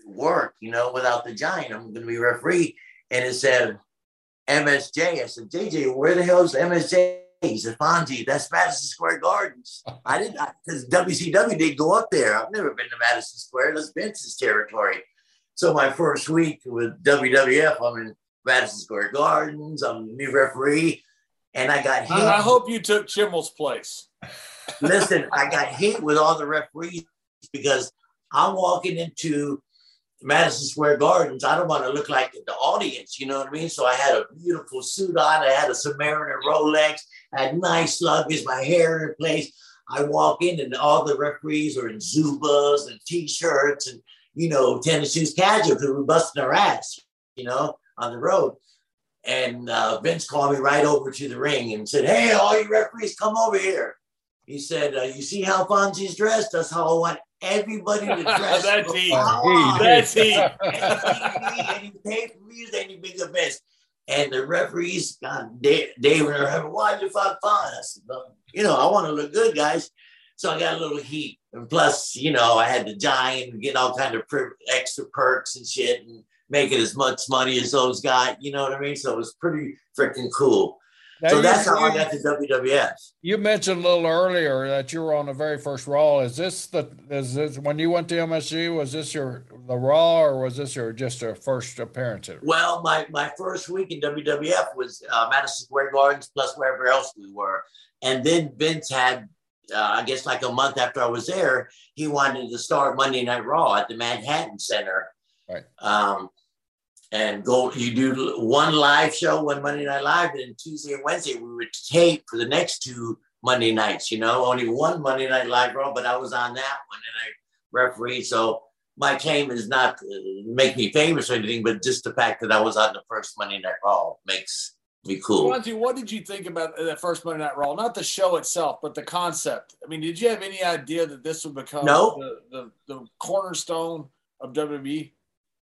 work, you know, without the Giant. I'm going to be referee. And it said, MSJ. I said, JJ, where the hell is MSJ? He said, Fonzie, that's Madison Square Gardens. I didn't, because WCW didn't go up there. I've never been to Madison Square. That's Vince's territory. So my first week with WWF, I'm in Madison Square Gardens. I'm the new referee. and I got hit. I hope you took Chimel's place. Listen, I got hit with all the referees because I'm walking into Madison Square Gardens. I don't want to look like the audience, you know what I mean? So I had a beautiful suit on. I had a Submariner Rolex. I had nice luggage, my hair in place. I walk in and all the referees are in Zubaz and t-shirts and, you know, tennis shoes casual because we're busting our ass, you know, on the road. And uh, Vince called me right over to the ring and said, hey, all you referees, come over here. He said, uh, you see how Fonzie's dressed? That's how I want everybody to dress. That's he. That's he. and you pay for music and you big events. And the referees, God, Dave, Dave and her, why'd you fuck fun? I said, you know, I want to look good, guys. So I got a little heat. And plus, you know, I had the giant and get all kind of extra perks and shit and making as much money as those guys. You know what I mean? So it was pretty freaking cool. Now so that's how I got to WWF. You mentioned a little earlier that you were on the very first Raw. Is this the is this when you went to MSG? Was this your the Raw or was this your just your first appearance? Well, my my first week in WWF was uh, Madison Square Gardens plus wherever else we were, and then Vince had. Uh, I guess like a month after I was there, he wanted to start Monday Night Raw at the Manhattan Center. Right. Um, and go you do one live show one monday night live and then tuesday and wednesday we would tape for the next two monday nights you know only one monday night live bro but i was on that one and i referee so my claim is not uh, make me famous or anything but just the fact that i was on the first monday night raw makes me cool. Monty, what did you think about that first monday night raw? Not the show itself but the concept. I mean did you have any idea that this would become no. the, the, the cornerstone of wwe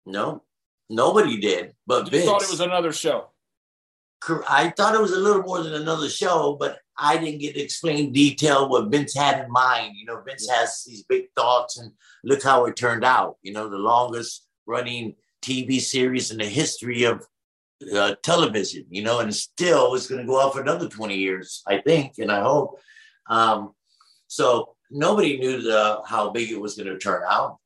no Nobody did, but you Vince. thought it was another show. I thought it was a little more than another show, but I didn't get to explain detail what Vince had in mind. You know, Vince has these big thoughts, and look how it turned out. You know, the longest running TV series in the history of uh, television. You know, and still it's going to go on for another twenty years, I think, and I hope. Um, so nobody knew the, how big it was going to turn out,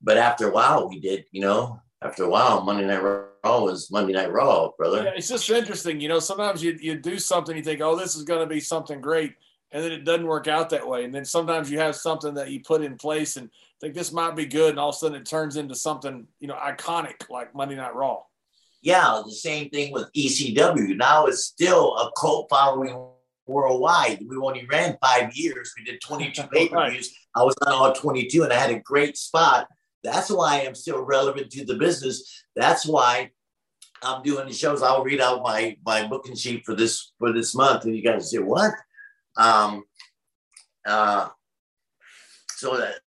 but after a while, we did. You know, after a while, Monday Night Raw was Monday Night Raw, brother. Yeah, it's just interesting. You know, sometimes you, you do something, you think, oh, this is going to be something great. And then it doesn't work out that way. And then sometimes you have something that you put in place and think this might be good. And all of a sudden it turns into something, you know, iconic like Monday Night Raw. Yeah, the same thing with ECW. Now it's still a cult following worldwide. We only ran five years. We did 22 pay per views. I was on all 22 and I had a great spot that's why I'm still relevant to the business. That's why I'm doing the shows. I'll read out my my booking sheet for this for this month, and you guys say what? Um, uh, so that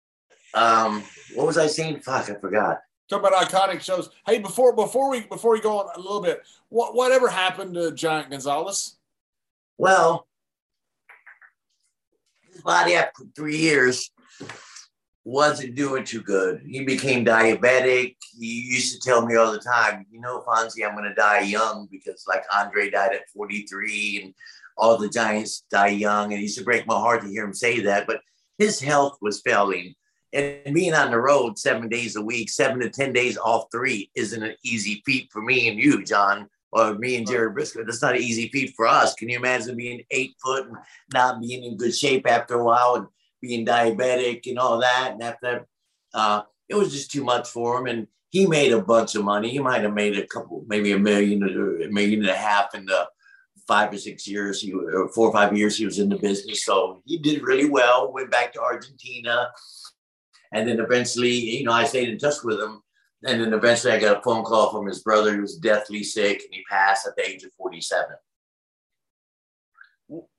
um, what was I saying? Fuck, I forgot. Talk about iconic shows. Hey, before before we before we go on a little bit, what whatever happened to Giant Gonzalez? Well, his body after three years wasn't doing too good. He became diabetic. He used to tell me all the time, you know, Fonzie, I'm going to die young because like Andre died at 43 and all the Giants die young. And it used to break my heart to hear him say that. But his health was failing. And being on the road seven days a week, seven to 10 days off three isn't an easy feat for me and you, John, or me and Jerry Brisco. That's not an easy feat for us. Can you imagine being eight foot and not being in good shape after a while? And being diabetic and all that. And after uh, it was just too much for him. And he made a bunch of money. He might have made a couple, maybe a million, a million and a half in the five or six years, he, or four or five years he was in the business. So he did really well. Went back to Argentina, and then eventually, you know, I stayed in touch with him. And then eventually, I got a phone call from his brother who was deathly sick, and he passed at the age of forty-seven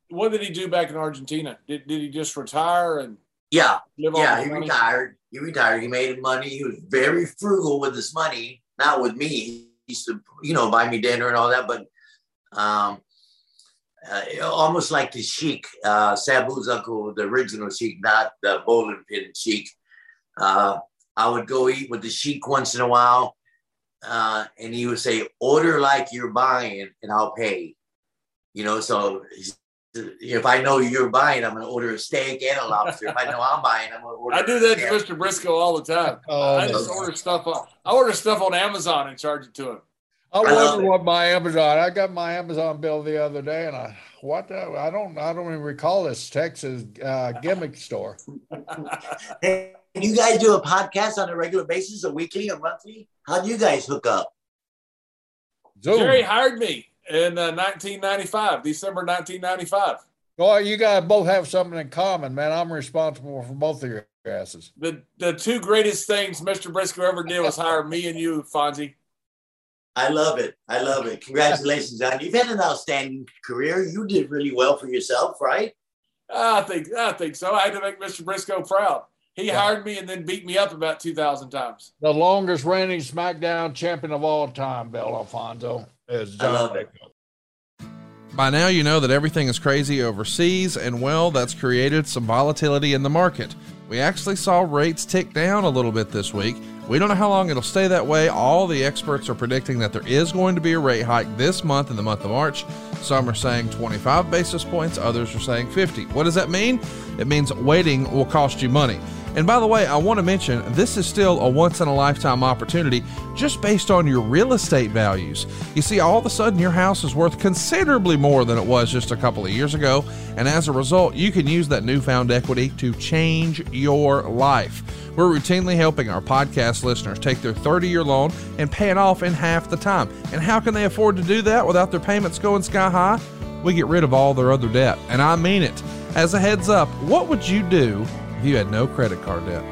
what did he do back in Argentina? Did, did he just retire and yeah, yeah, he money? retired. He retired. He made money. He was very frugal with his money, not with me. He used to, you know, buy me dinner and all that, but um, uh, almost like the Sheik, uh, Sabu's uncle, the original Sheik, not the bowling pin Sheik. Uh, I would go eat with the Sheik once in a while, uh, and he would say, "Order like you're buying, and I'll pay." You know, so if I know you're buying, I'm going to order a steak and a lobster. if I know I'm buying, I'm going to order. I do that to Mr. Brisco all the time. Oh, I just order stuff. On, I order stuff on Amazon and charge it to him. I wonder what my Amazon. I got my Amazon bill the other day, and I what the, I don't I don't even recall this Texas uh, gimmick store. hey, you guys do a podcast on a regular basis, a weekly a monthly? How do you guys hook up? Zoom. Jerry hired me in uh, 1995, December 1995. Well, you guys both have something in common, man. I'm responsible for both of your asses. The the two greatest things Mr. Brisco ever did was hire me and you, Fonzie. I love it. I love it. Congratulations John. you've had an outstanding career. You did really well for yourself, right? I think I think so. I had to make Mr. Brisco proud. He yeah. hired me and then beat me up about two thousand times. The longest reigning SmackDown champion of all time, Bill Alfonso, is John. I love it. By now, you know that everything is crazy overseas, and well, that's created some volatility in the market. We actually saw rates tick down a little bit this week. We don't know how long it'll stay that way. All the experts are predicting that there is going to be a rate hike this month in the month of March. Some are saying 25 basis points, others are saying 50. What does that mean? It means waiting will cost you money. And by the way, I want to mention this is still a once in a lifetime opportunity just based on your real estate values. You see, all of a sudden your house is worth considerably more than it was just a couple of years ago. And as a result, you can use that newfound equity to change your life. We're routinely helping our podcast listeners take their 30 year loan and pay it off in half the time. And how can they afford to do that without their payments going sky high? We get rid of all their other debt. And I mean it. As a heads up, what would you do you had no credit card debt.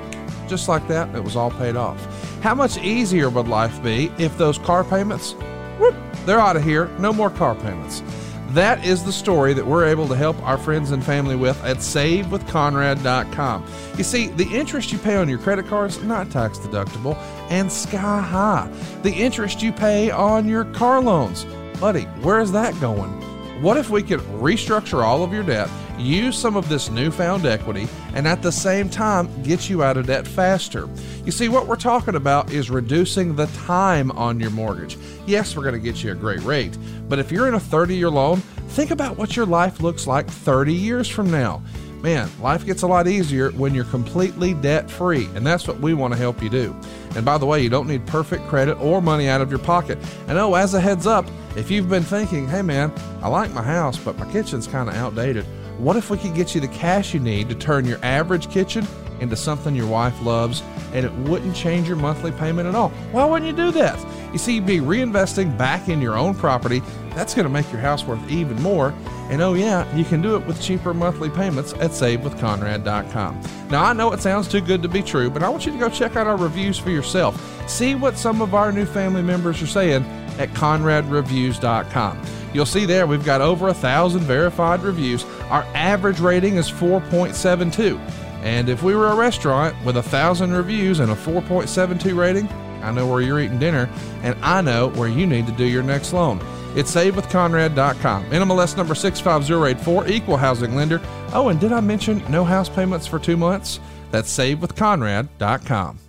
Just like that, it was all paid off. How much easier would life be if those car payments, whoop, they're out of here, no more car payments. That is the story that we're able to help our friends and family with at savewithconrad.com. You see, the interest you pay on your credit cards not tax deductible and sky high. The interest you pay on your car loans, buddy, where is that going? What if we could restructure all of your debt? Use some of this newfound equity, and at the same time get you out of debt faster. You see, what we're talking about is reducing the time on your mortgage. Yes, we're going to get you a great rate, but if you're in a 30 year loan, think about what your life looks like 30 years from now. Man, life gets a lot easier when you're completely debt free, and that's what we want to help you do. And by the way, you don't need perfect credit or money out of your pocket. And oh, as a heads up, if you've been thinking, hey man, I like my house, but my kitchen's kind of outdated, what if we could get you the cash you need to turn your average kitchen into something your wife loves and it wouldn't change your monthly payment at all? Why wouldn't you do that? You see, you'd be reinvesting back in your own property. That's going to make your house worth even more. And oh, yeah, you can do it with cheaper monthly payments at savewithconrad.com. Now, I know it sounds too good to be true, but I want you to go check out our reviews for yourself. See what some of our new family members are saying at conradreviews.com. You'll see there we've got over a thousand verified reviews. Our average rating is 4.72. And if we were a restaurant with a thousand reviews and a 4.72 rating, I know where you're eating dinner, and I know where you need to do your next loan. It's savewithconrad.com. NMLS number 65084, equal housing lender. Oh, and did I mention no house payments for two months? That's savewithconrad.com.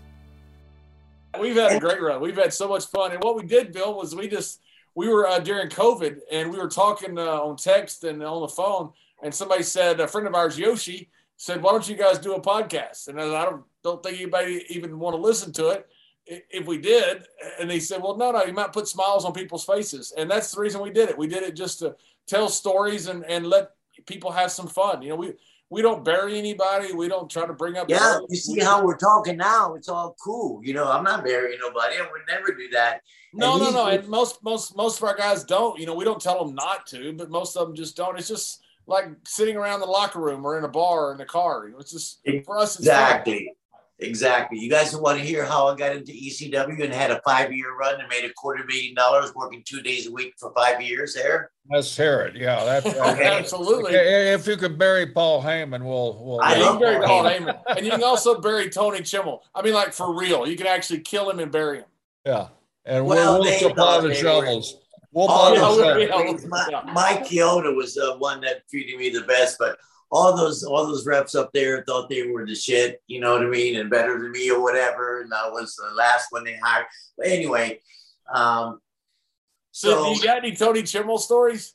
We've had a great run. We've had so much fun. And what we did, Bill, was we just we were uh, during COVID and we were talking uh, on text and on the phone, and somebody said a friend of ours, Yoshi, said, "Why don't you guys do a podcast?" And I, I don't don't think anybody even want to listen to it if we did. And he said, "Well, no, no, you might put smiles on people's faces," and that's the reason we did it. We did it just to tell stories and and let people have some fun. You know, we we don't bury anybody. We don't try to bring up. Yeah, you see how we're talking now. It's all cool. You know, I'm not burying nobody. I would never do that. No, no, no. And most, most, most of our guys don't. You know, we don't tell them not to, but most of them just don't. It's just like sitting around the locker room or in a bar or in a car. You know, it's just for us. exactly. Exactly. You guys want to hear how I got into ECW and had a five year run and made a quarter million dollars working two days a week for five years there? Let's hear it. Yeah, that's okay. absolutely. If you could bury Paul Heyman, we'll. we'll I love bury Paul Heyman. and you can also bury Tony Chimel. I mean, like for real, you can actually kill him and bury him. Yeah, and well, we'll, we'll supply the shovels. We'll oh, buy oh, the shovels. Mike Chioda was the one that treated me the best, but all those all those reps up there thought they were the shit, you know what I mean, and better than me or whatever. And I was the last one they hired. But anyway, um, so, so you got any Tony Chimel stories?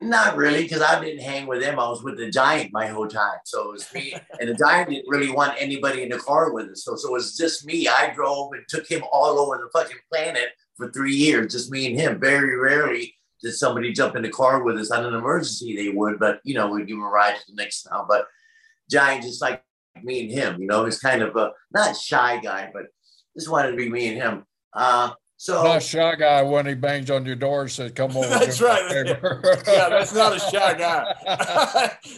Not really, because I didn't hang with him. I was with the Giant my whole time. So it was me, and the Giant didn't really want anybody in the car with us. So, so it was just me. I drove and took him all over the fucking planet for three years, just me and him. Very rarely did somebody jump in the car with us on an emergency. They would, but you know, we'd give him a ride to the next town. But Giant just like me and him, you know, he's kind of a not shy guy, but just wanted to be me and him. Uh, so not a shy guy when he bangs on your door and says, "Come over." That's right. yeah, that's not a shy guy.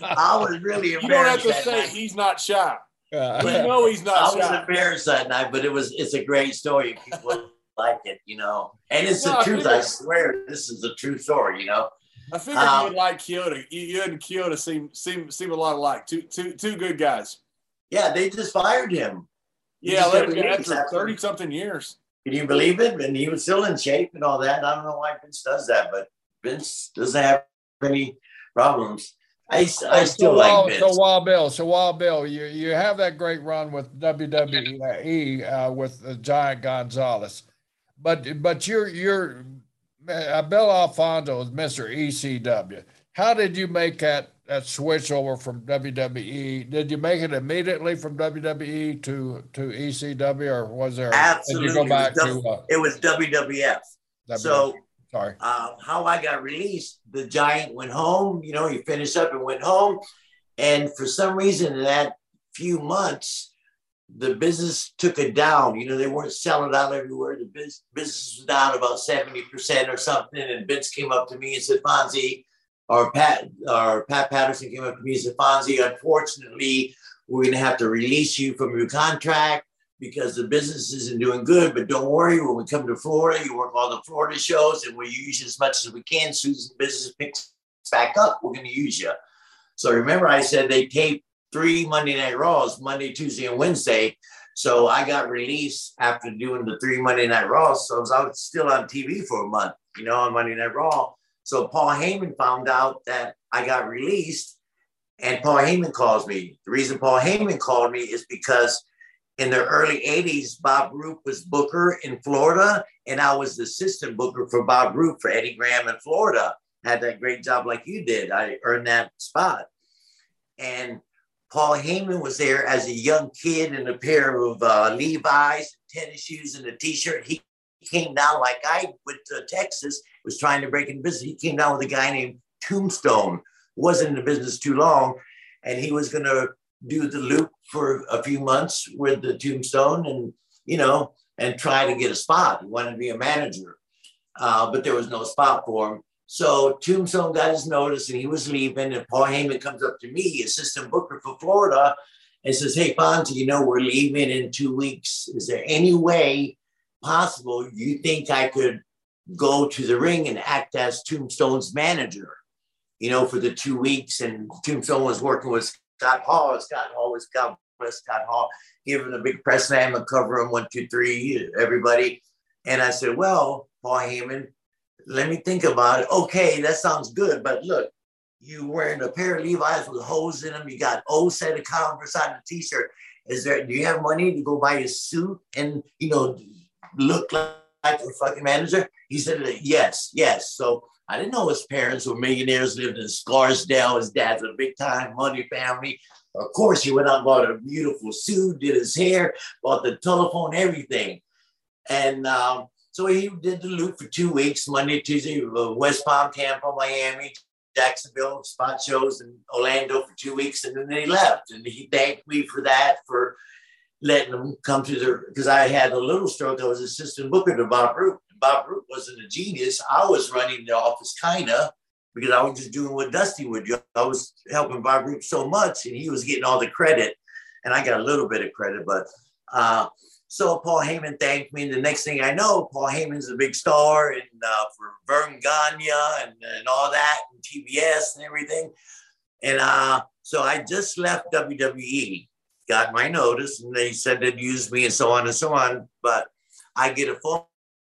I was really embarrassed. You don't have to say night. he's not shy. Uh, we know he's not. I shy. was embarrassed that night, but it was it's a great story. People like it, you know, and it's no, the truth. I, I swear, this is a true story. You know. I figured um, you'd like Chioda. You and Chioda seem seem seem a lot alike. Two two two good guys. Yeah, they just fired him. Yeah, after thirty something years. Can you believe it? And he was still in shape and all that. I don't know why Vince does that, but Vince doesn't have any problems. I, I still so, like Vince. So Wild Bill, so Wild Bill, you you have that great run with WWE uh, with uh, Giant Gonzalez, but but you're you're uh, Bill Alfonso is Mister ECW. How did you make that that switch over from WWE? Did you make it immediately from WWE to to ECW, or was there? Absolutely. Did you go back it was, to, uh, it was WWF. WWF. So sorry. Uh, how I got released, the Giant went home. You know, he finished up and went home, and for some reason, in that few months, the business took it down. You know, they weren't selling out everywhere. The business was down about seventy percent or something. And Vince came up to me and said, "Fonzie." Our Pat, our Pat Patterson came up to me and said, Fonzie, unfortunately, we're going to have to release you from your contract because the business isn't doing good. But don't worry, when we come to Florida, you work all the Florida shows and we use you as much as we can. The business picks back up, we're going to use you. So remember, I said they taped three Monday Night Raws, Monday, Tuesday, and Wednesday. So I got released after doing the three Monday Night Raws. So I was still on TV for a month, you know, on Monday Night Raw. So Paul Heyman found out that I got released, and Paul Heyman calls me. The reason Paul Heyman called me is because in the early 80s, Bob Roop was booker in Florida, and I was the assistant booker for Bob Roop for Eddie Graham in Florida. Had that great job like you did. I earned that spot. And Paul Heyman was there as a young kid in a pair of uh, Levi's, tennis shoes, and a t-shirt. He came down like I went to Texas, was trying to break in business. He came down with a guy named Tombstone, wasn't in the business too long, and he was going to do the loop for a few months with the Tombstone, and you know, and try to get a spot. He wanted to be a manager, uh, but there was no spot for him. So Tombstone got his notice, and he was leaving. And Paul Heyman comes up to me, assistant booker for Florida, and says, "Hey, Fonzie, you know we're leaving in two weeks. Is there any way?" possible, you think I could go to the ring and act as Tombstone's manager, you know, for the two weeks. And Tombstone was working with Scott Hall. Scott Hall was God bless Scott Hall, give him a big press name and cover him one, two, three, everybody. And I said, Well, Paul Heyman, let me think about it. Okay, that sounds good. But look, you wearing a pair of Levi's with holes in them. You got O set of Converse on the t-shirt. Is there, do you have money to go buy a suit and, you know, look like, like a fucking manager? He said, yes, yes. So I didn't know his parents were millionaires, lived in Scarsdale. His dad's a big time money family. Of course, he went out and bought a beautiful suit, did his hair, bought the telephone, everything. And um, so he did the loop for two weeks, Monday, Tuesday, uh, West Palm, Tampa, Miami, Jacksonville, spot shows in Orlando for two weeks. And then he left. And he thanked me for that, for letting them come to their because I had a little stroke. I was assistant booker to Bob Roop. Bob Roop wasn't a genius. I was running the office kind of because I was just doing what Dusty would do. I was helping Bob Roop so much, and he was getting all the credit, and I got a little bit of credit. But uh, so Paul Heyman thanked me, and the next thing I know, Paul Heyman's a big star and uh, for Verne Gagne and, and all that, and TBS and everything. And uh, so I just left WWE got my notice and they said they'd use me and so on and so on. But I get a phone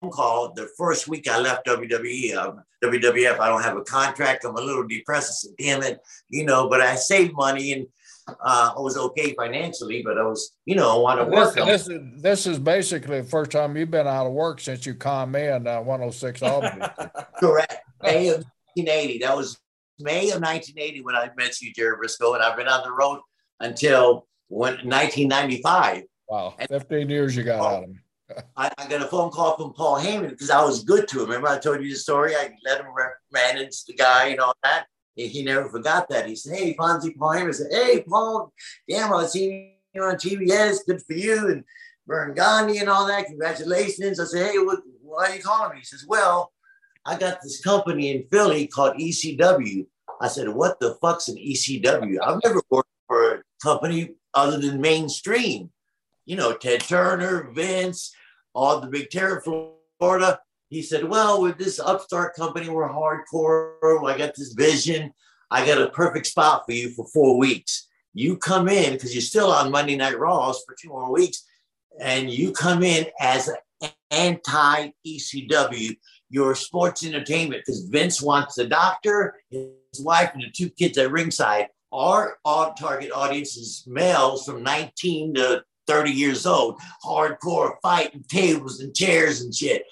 call the first week I left WWE, um, WWF. I don't have a contract. I'm a little depressed. I said, damn it, you know, but I saved money and uh, I was okay financially, but I was, you know, I want to work. This, this, is, this is basically the first time you've been out of work since you called me in uh, 106 Albany. Correct. May of 1980. That was May of 1980 when I met you, Jerry Brisco, and I've been on the road until when 1995. Wow, 15 years you got oh, out of them. I, I, got a phone call from Paul Heyman because I was good to him. Remember, I told you the story. I let him manage the guy and all that. He, never forgot that. He said, "Hey, Fonzie." Paul Heyman said, "Hey, Paul, damn, I seen you on TBS. Good for you." And Verne Gagne and all that. Congratulations. I said, "Hey, what, why are you calling me?" He says, "Well, I got this company in Philly called ECW." I said, "What the fuck's an ECW? I've never worked for a company other than mainstream." you know, Ted Turner, Vince, all the big terror Florida. He said, Well, with this upstart company, we're hardcore. I got this vision. I got a perfect spot for you for four weeks. You come in because you're still on Monday Night Raws for two more weeks, and you come in as an anti ECW. Your sports entertainment because Vince wants the doctor, his wife, and the two kids at ringside. Our target audience is males from 19 to 30 years old, hardcore fighting tables and chairs and shit.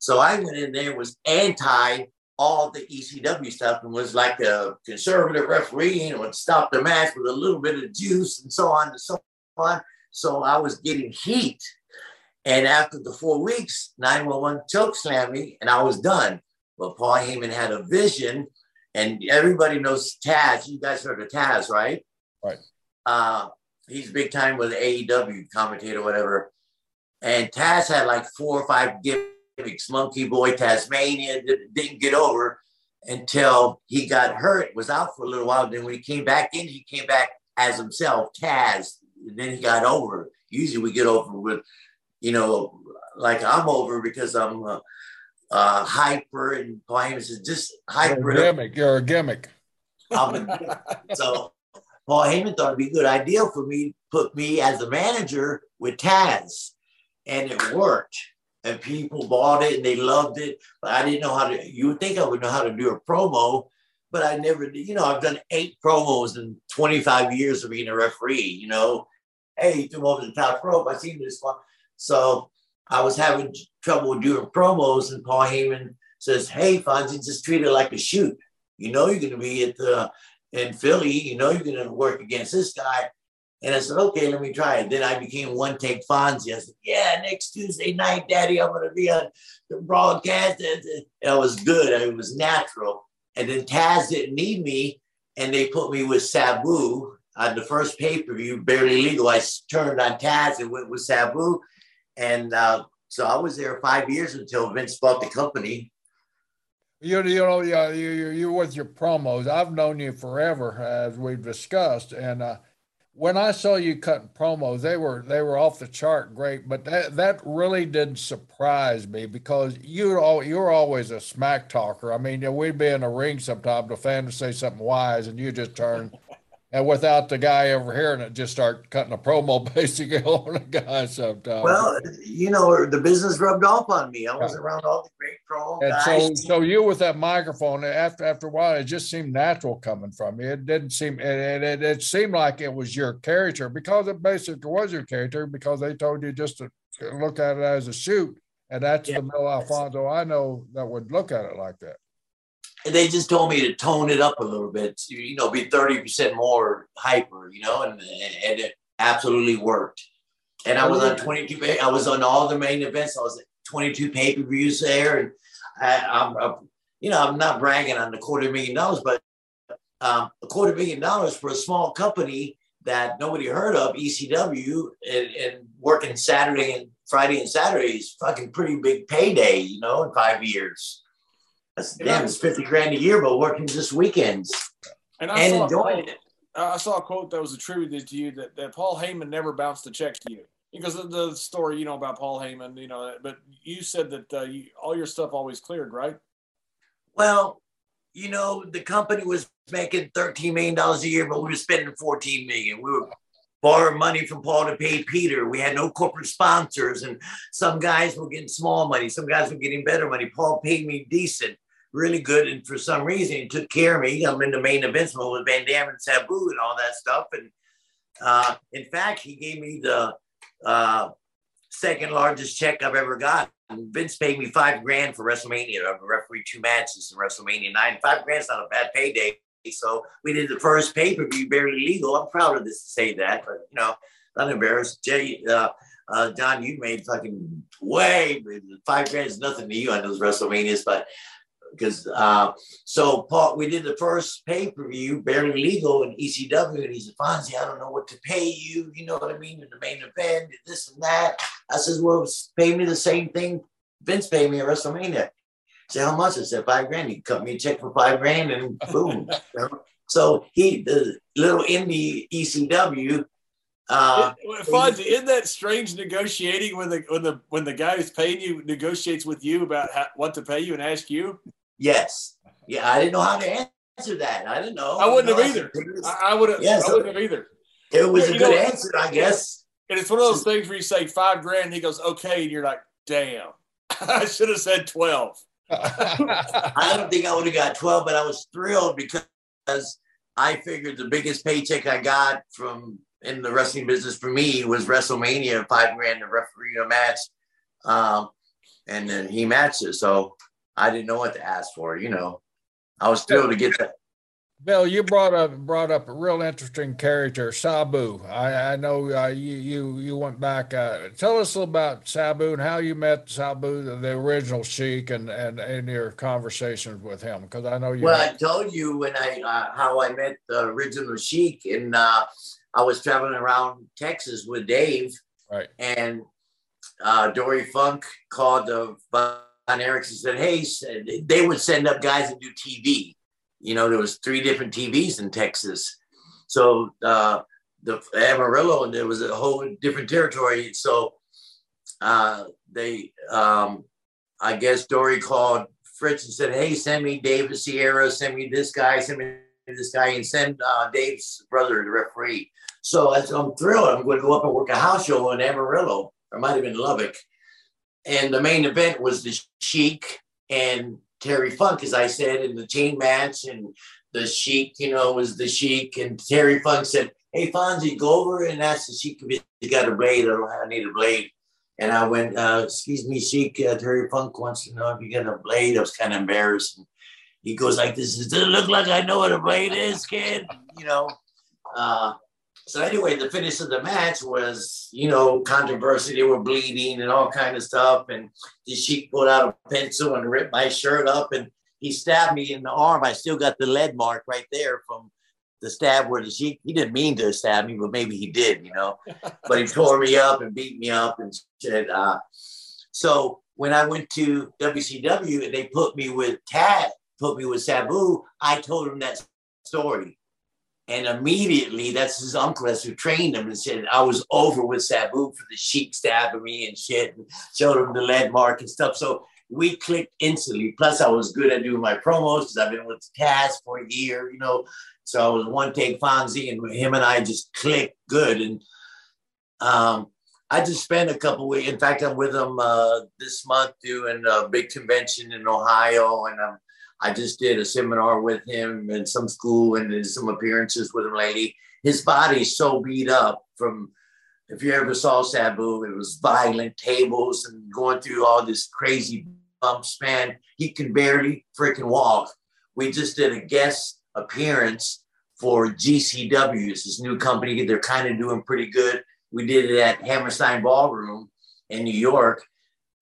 So I went in there, was anti all the ECW stuff and was like a conservative referee and would stop the match with a little bit of juice and so on and so on. So I was getting heat. And after the four weeks, 911 choke slammed me and I was done. But Paul Heyman had a vision and everybody knows Taz. You guys heard of Taz, right? Right. Uh, he's big time with AEW commentator, whatever. And Taz had like four or five gimmicks. Monkey Boy, Tasmania didn't get over until he got hurt, was out for a little while. Then when he came back in, he came back as himself, Taz. And then he got over. Usually we get over with, you know, like I'm over because I'm uh, uh, hyper and Paul Heyman is just hyper. You're a gimmick. You're a gimmick. A, so Paul Heyman thought it'd be a good idea for me to put me as a manager with Taz. And it worked. And people bought it and they loved it. But I didn't know how to, you would think I would know how to do a promo, but I never did. You know, I've done eight promos in 25 years of being a referee, you know. Hey, you threw over the top rope. I seen this one. So I was having trouble doing promos, and Paul Heyman says, Hey, Fonzie, just treat it like a shoot. You know, you're going to be at the in Philly, you know you're going to work against this guy. And I said, okay, let me try it. Then I became one take Fonzie. I said, yeah, next Tuesday night, Daddy, I'm going to be on the broadcast. And it was good. It was natural. And then Taz didn't need me, and they put me with Sabu on the first pay per view, barely legal. I turned on Taz and went with Sabu, and uh, so I was there five years until Vince bought the company. You, you know, yeah, you, you, you with your promos. I've known you forever, as we've discussed, and uh, when I saw you cutting promos, they were they were off the chart great. But that that really didn't surprise me because you all you're always a smack talker. I mean, you know, we'd be in a ring sometime, the fan would say something wise, and you just turn and without the guy over here and it just start cutting a promo basically on the guy sometimes. Well, you know, the business rubbed off on me. I was around all the great promo and guys. So, so you with that microphone, after after a while, it just seemed natural coming from you. It didn't seem it, it, it seemed like it was your character because it basically was your character because they told you just to look at it as a shoot. And that's yeah. the Bill Alfonso I know that would look at it like that they just told me to tone it up a little bit, you know, be 30% more hyper, you know, and, and it absolutely worked. And I was on 22, I was on all the main events. I was at 22 pay-per-views there. And I, am you know, I'm not bragging on the quarter million dollars, but um, a quarter million dollars for a small company that nobody heard of, ECW, and, and working Saturday and Friday and Saturday is fucking pretty big payday, you know, in five years. That's, damn, it's 50 grand a year, but working just weekends and, and enjoying it. I saw a quote that was attributed to you that, that Paul Heyman never bounced a check to you because of the story, you know, about Paul Heyman, you know, but you said that uh, you, all your stuff always cleared, right? Well, you know, the company was making $13 million a year, but we were spending 14 million. We were borrowing money from Paul to pay Peter. We had no corporate sponsors, and some guys were getting small money, some guys were getting better money. Paul paid me decent, really good, and for some reason he took care of me. I'm in the main events with Van Dam and Sabu and all that stuff. And uh, in fact, he gave me the uh, second largest check I've ever got. Vince paid me five grand for WrestleMania. I referee two matches in WrestleMania nine. Five grand's not a bad payday so we did the first pay per view, barely legal. I'm proud of this to say that, but you know, not embarrassed. Jay, uh, uh, John, you made fucking way five grand is nothing to you on those WrestleManias, but because uh, so Paul, we did the first pay per view, barely legal in ECW, and he said, Fonzie, I don't know what to pay you. You know what I mean? In the main event, this and that. I said, Well, pay me the same thing Vince paid me at WrestleMania. I said, How much? I said, Five grand. He cut me a check for five grand, and boom. so he, the little indie ECW. Uh, Fonzie, isn't that strange negotiating when the when the when the guy who's paying you negotiates with you about how, what to pay you and ask you? Yes. Yeah, I didn't know how to answer that. I didn't know. I wouldn't have either. I, would have. Yes, I wouldn't have either. It was a good know, answer, I guess. And it's one of those things where you say five grand, and he goes, "Okay," and you're like, "Damn, I should have said 12. I don't think I would have got 12, but I was thrilled because I figured the biggest paycheck I got from in the wrestling business for me was WrestleMania, five grand to referee a match. Um, and then he matched it. So I didn't know what to ask for. You know, I was thrilled to get that. Bill, you brought up brought up a real interesting character, Sabu. I, I know uh, you you you went back. Uh, tell us a little about Sabu and how you met Sabu, the, the original Sheik, and and and your conversations with him. Because I know you. Well, I told you when I uh, how I met the original Sheik, and uh, I was traveling around Texas with Dave. Right. And uh, Dory Funk called the Von Erickson said, "Hey, they would send up guys to do TV. You know, there was three different TVs in Texas, so uh, the Amarillo, and there was a whole different territory. So uh, they, um, I guess, Dory called Fritz and said, "Hey, send me David Sierra, send me this guy, send me this guy, and send uh, Dave's brother, the referee." So I'm thrilled. I'm going to go up and work a house show in Amarillo, or might have been Lubbock and the main event was the Sheik and Terry Funk, as I said, in the chain match. And the Sheik, you know, was the Sheik. And Terry Funk said, Hey, Fonzie, go over and ask the Sheik if he's got a blade. I need a blade. And I went, uh, Excuse me, Sheik, uh, Terry Funk wants to know if you got a blade. I was kind of embarrassed. And he goes like this, Does it look like I know what a blade is, kid? You know, uh, so anyway, the finish of the match was, you know, controversy. They were bleeding and all kind of stuff. And the sheik pulled out a pencil and ripped my shirt up, and he stabbed me in the arm. I still got the lead mark right there from the stab where the sheik. He didn't mean to stab me, but maybe he did, you know. but he tore me up and beat me up and said, Uh, so when I went to WCW and they put me with Tad, put me with Sabu, I told him that story. And immediately, that's his uncle that's who trained him and said, I was over with Sabu for the sheik stabbing me and shit, and showed him the lead mark and stuff. So we clicked instantly. Plus, I was good at doing my promos because I've been with Taz for a year, you know. So I was one take Fonzie, and him and I just clicked good. And um, I just spent a couple weeks. In fact, I'm with him uh, this month doing a big convention in Ohio, and I'm I just did a seminar with him in some school and did some appearances with him lately. His body's so beat up from, if you ever saw Sabu, it was violent tables and going through all this crazy bumps, man. He can barely freaking walk. We just did a guest appearance for GCW. It's this new company. They're kind of doing pretty good. We did it at Hammerstein Ballroom in New York.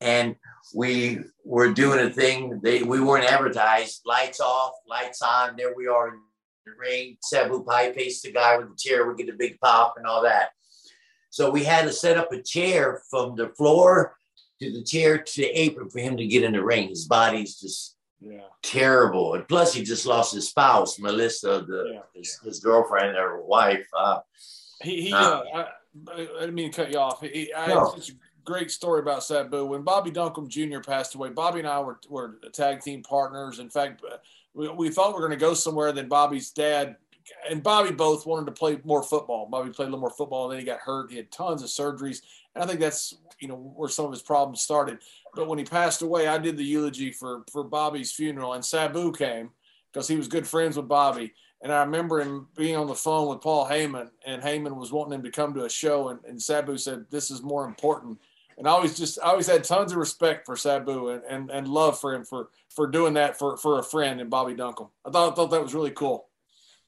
And we were doing a thing. They we weren't advertised. Lights off, lights on. There we are in the ring. Sabu Pie faced the guy with the chair. We get a big pop and all that. So we had to set up a chair from the floor to the chair to the apron for him to get in the ring. His body's just yeah. terrible, and plus he just lost his spouse, Melissa, the yeah. his, his, girlfriend or wife. Uh, he, he uh, uh, I, I, didn't mean to cut you off. He, I no. had such great story about Sabu. When Bobby Duncum Jr. passed away, Bobby and I were, were tag team partners. In fact, uh, we, we thought we were going to go somewhere. Then Bobby's dad and Bobby both wanted to play more football. Bobby played a little more football, and then he got hurt. He had tons of surgeries, and I think that's you know where some of his problems started. But when he passed away, I did the eulogy for for Bobby's funeral, and Sabu came because he was good friends with Bobby. And I remember him being on the phone with Paul Heyman, and Heyman was wanting him to come to a show, and, and Sabu said, "This is more important and I always just I always had tons of respect for Sabu and, and, and love for him for for doing that for for a friend and Bobby Duncum. I thought I thought that was really cool.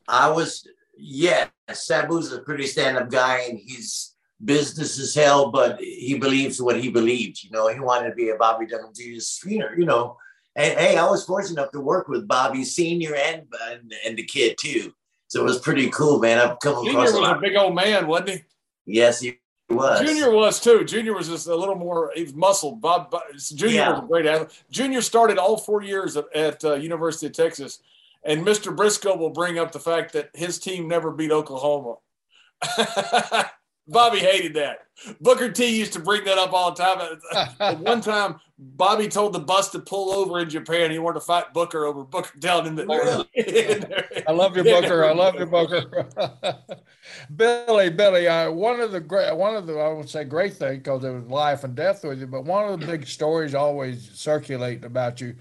I was yeah, Sabu's a pretty stand-up guy and he's business as hell, but he believes what he believes. You know, he wanted to be a Bobby Duncum Jr. screener, you know. And hey, I was fortunate enough to work with Bobby Sr. and, and, and the kid too. So it was pretty cool, man. I've come Junior across was a a big old man, wasn't he? Yes, he was. Junior was too. Junior was just a little more. He was muscled. Bob, Bob Junior Yeah. was a great athlete. Junior started all four years at, at uh, University of Texas, and Mr. Brisco will bring up the fact that his team never beat Oklahoma. Bobby hated that. Booker T used to bring that up all the time. At one time, Bobby told the bus to pull over in Japan. He wanted to fight Booker over Booker telling him that. I love you, Booker. I love you, Booker. Billy, Billy. Uh, one of the great, one of the I would say great thing because it was life and death with you, but one of the big stories always circulating about you.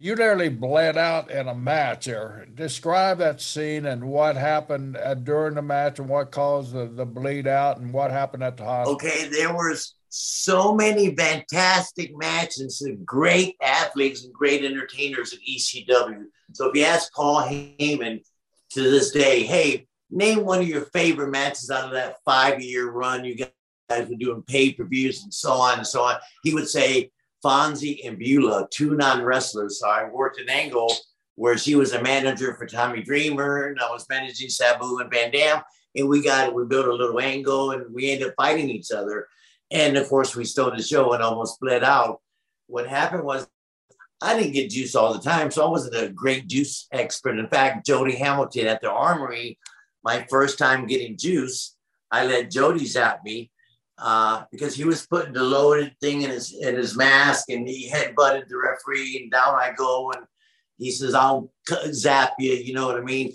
You nearly bled out in a match. There, describe that scene and what happened uh, during the match and what caused the, the bleed out and what happened at the hospital. Okay, there was so many fantastic matches and great athletes and great entertainers at ECW. So if you ask Paul Heyman to this day, hey, name one of your favorite matches out of that five-year run you guys were doing pay-per-views and so on and so on, he would say Fonzie and Beulah, two non-wrestlers. So I worked an angle where she was a manager for Tommy Dreamer and I was managing Sabu and Van Dam. And we got it, we built a little angle and we ended up fighting each other. And of course, we stole the show and almost bled out. What happened was I didn't get juice all the time, so I wasn't a great juice expert. In fact, Jody Hamilton at the Armory, my first time getting juice, I let Jody zap me uh, because he was putting the loaded thing in his in his mask, and he headbutted the referee, and down I go, and he says, "I'll zap you," you know what I mean?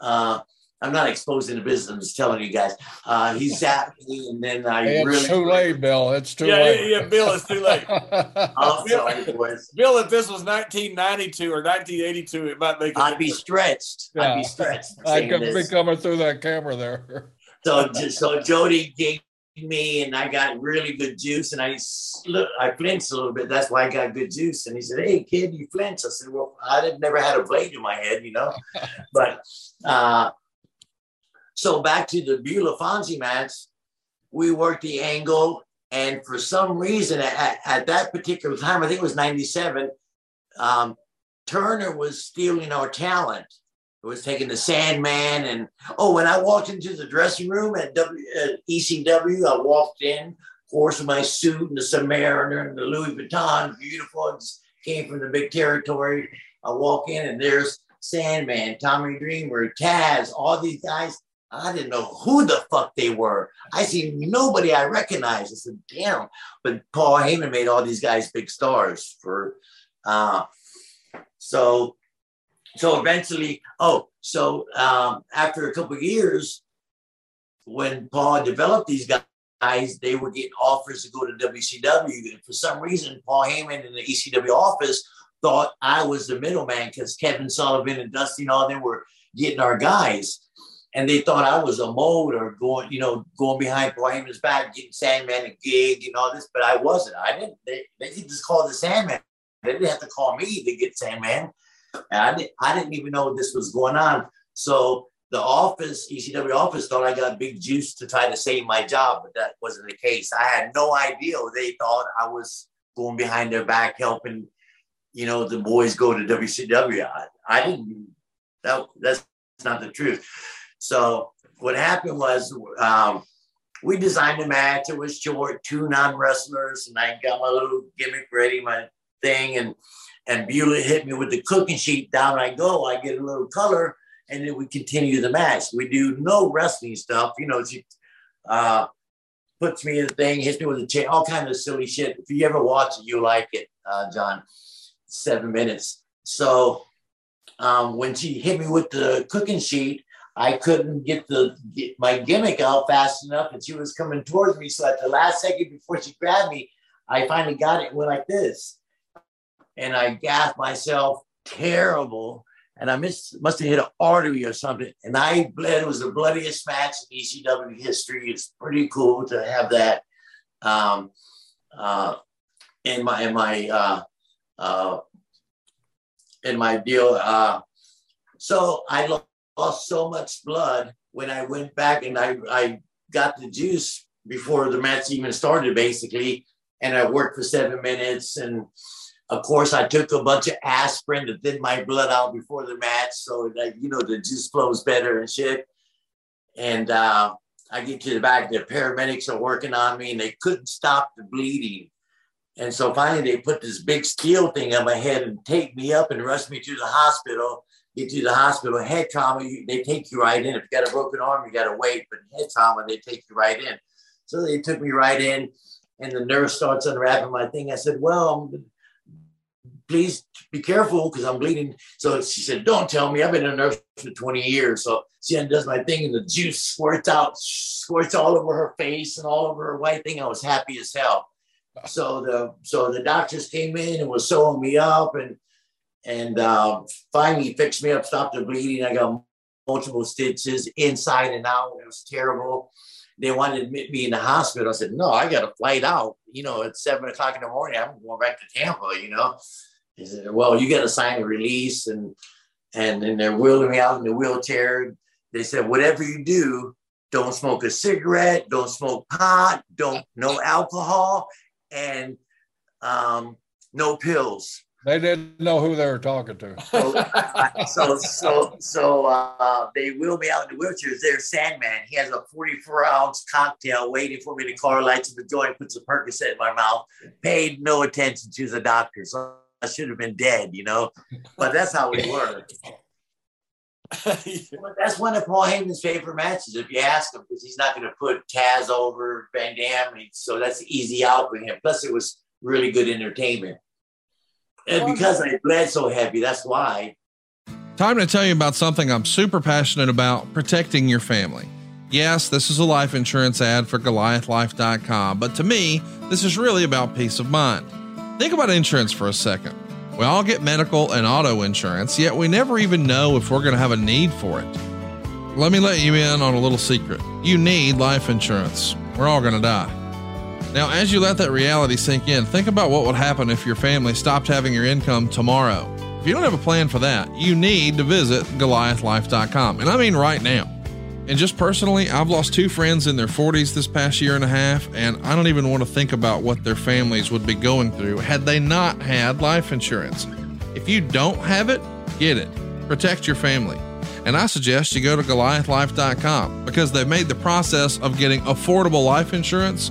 Uh, I'm not exposing the business. I'm just telling you guys. Uh, he zapped me, and then I it's really too late, Bill. It's too yeah, late. yeah, Bill, it's too late. I'm sorry, boys. Bill, if this was 1992 or 1982, it might make a I'd be stretched. I'd be stretched. I saying could be coming through that camera there. So, so Jody gave me, and I got really good juice, and I sli- I flinched a little bit. That's why I got good juice. And he said, "Hey, kid, you flinch?" I said, "Well, I had never had a blade in my head, you know." but uh, so back to the Beulah Fonzie match, we worked the angle, and for some reason, at, at that particular time, I think it was '97, um, Turner was stealing our talent. It was taking the Sandman, and oh, when I walked into the dressing room at, w, at ECW, I walked in, of course, my suit and the Submariner and the Louis Vuitton. It came from the big territory. I walk in, and there's Sandman, Tommy Dreamer, Taz, all these guys. I didn't know who the fuck they were. I see nobody I recognized. I said, damn. But Paul Heyman made all these guys big stars for uh so so eventually, oh, so um after a couple years, when Paul developed these guys, they were getting offers to go to WCW. And for some reason, Paul Heyman in the ECW office thought I was the middleman because Kevin Sullivan and Dusty and all them were getting our guys and they thought I was a mode or going, you know, going behind Heyman's back, getting Sandman a gig and all this, but I wasn't. I didn't. They, they could just call the Sandman. They didn't have to call me to get Sandman. And I didn't. I didn't even know this was going on. So the office, ECW office, thought I got big juice to try to save my job, but that wasn't the case. I had no idea. They thought I was going behind their back, helping, you know, the boys go to WCW. I, I didn't. That that's not the truth. So what happened was um, we designed a match. It was short, two non-wrestlers, and I got my little gimmick ready, my thing, and and Beulah hit me with the cooking sheet. Down I go. I get a little color, and then we continue the match. We do no wrestling stuff. You know, she uh, puts me in the thing, hits me with a chair, all kind of silly shit. If you ever watch it, you like it, uh, John. Seven minutes. So um, when she hit me with the cooking sheet, I couldn't get the get my gimmick out fast enough, and she was coming towards me. So at the last second before she grabbed me, I finally got it. and Went like this, and I gasped myself terrible, and I missed must have hit an artery or something, and I bled. It was the bloodiest match in ECW history. It's pretty cool to have that um, uh, in my in my uh, uh, in my deal. Uh, so I lost so much blood when I went back and I, I got the juice before the match even started, basically. And I worked for seven minutes. And of course, I took a bunch of aspirin to thin my blood out before the match. So that, you know, the juice flows better and shit. And uh, I get to the back, the paramedics are working on me and they couldn't stop the bleeding. And so finally, they put this big steel thing on my head and take me up and rush me to the hospital. Get to the hospital. Head trauma, you, they take you right in. If you got a broken arm, you got to wait. But head trauma, they take you right in. So they took me right in, and the nurse starts unwrapping my thing. I said, "Well, please be careful because I'm bleeding." So she said, "Don't tell me. I've been a nurse for 20 years." So she undoes my thing, and the juice squirts out, squirts all over her face and all over her white thing. I was happy as hell so the so the doctors came in and was sewing me up and and uh, finally fixed me up, stopped the bleeding. I got multiple stitches inside and out. It was terrible. They wanted to admit me in the hospital. I said, no, I got a flight out. You know, at seven o'clock in the morning, I'm going back to Tampa. You know, he said, well, you got to sign a release and and then they're wheeling me out in the wheelchair. They said, whatever you do, don't smoke a cigarette, don't smoke pot, don't no alcohol, and um, no pills. They didn't know who they were talking to. So, so, so, so uh, they wheel me out in the wheelchairs. There's Sandman. He has a 44 ounce cocktail waiting for me. The car lights in the joint, puts a Percocet in my mouth. Paid no attention to the doctor. So I should have been dead, you know. But that's how we were. that's one of Paul Heyman's favorite matches, if you ask him, because he's not going to put Taz over Van Dam. So that's easy out for him. Plus, it was really good entertainment. And because I bled so heavy, that's why. Time to tell you about something I'm super passionate about protecting your family. Yes, this is a life insurance ad for GoliathLife.com, but to me, this is really about peace of mind. Think about insurance for a second. We all get medical and auto insurance, yet we never even know if we're going to have a need for it. Let me let you in on a little secret. You need life insurance. We're all going to die. Now, as you let that reality sink in, think about what would happen if your family stopped having your income tomorrow. If you don't have a plan for that, you need to visit GoliathLife.com. And I mean right now. And just personally, I've lost two friends in their 40s this past year and a half, and I don't even want to think about what their families would be going through had they not had life insurance. If you don't have it, get it. Protect your family. And I suggest you go to GoliathLife.com because they've made the process of getting affordable life insurance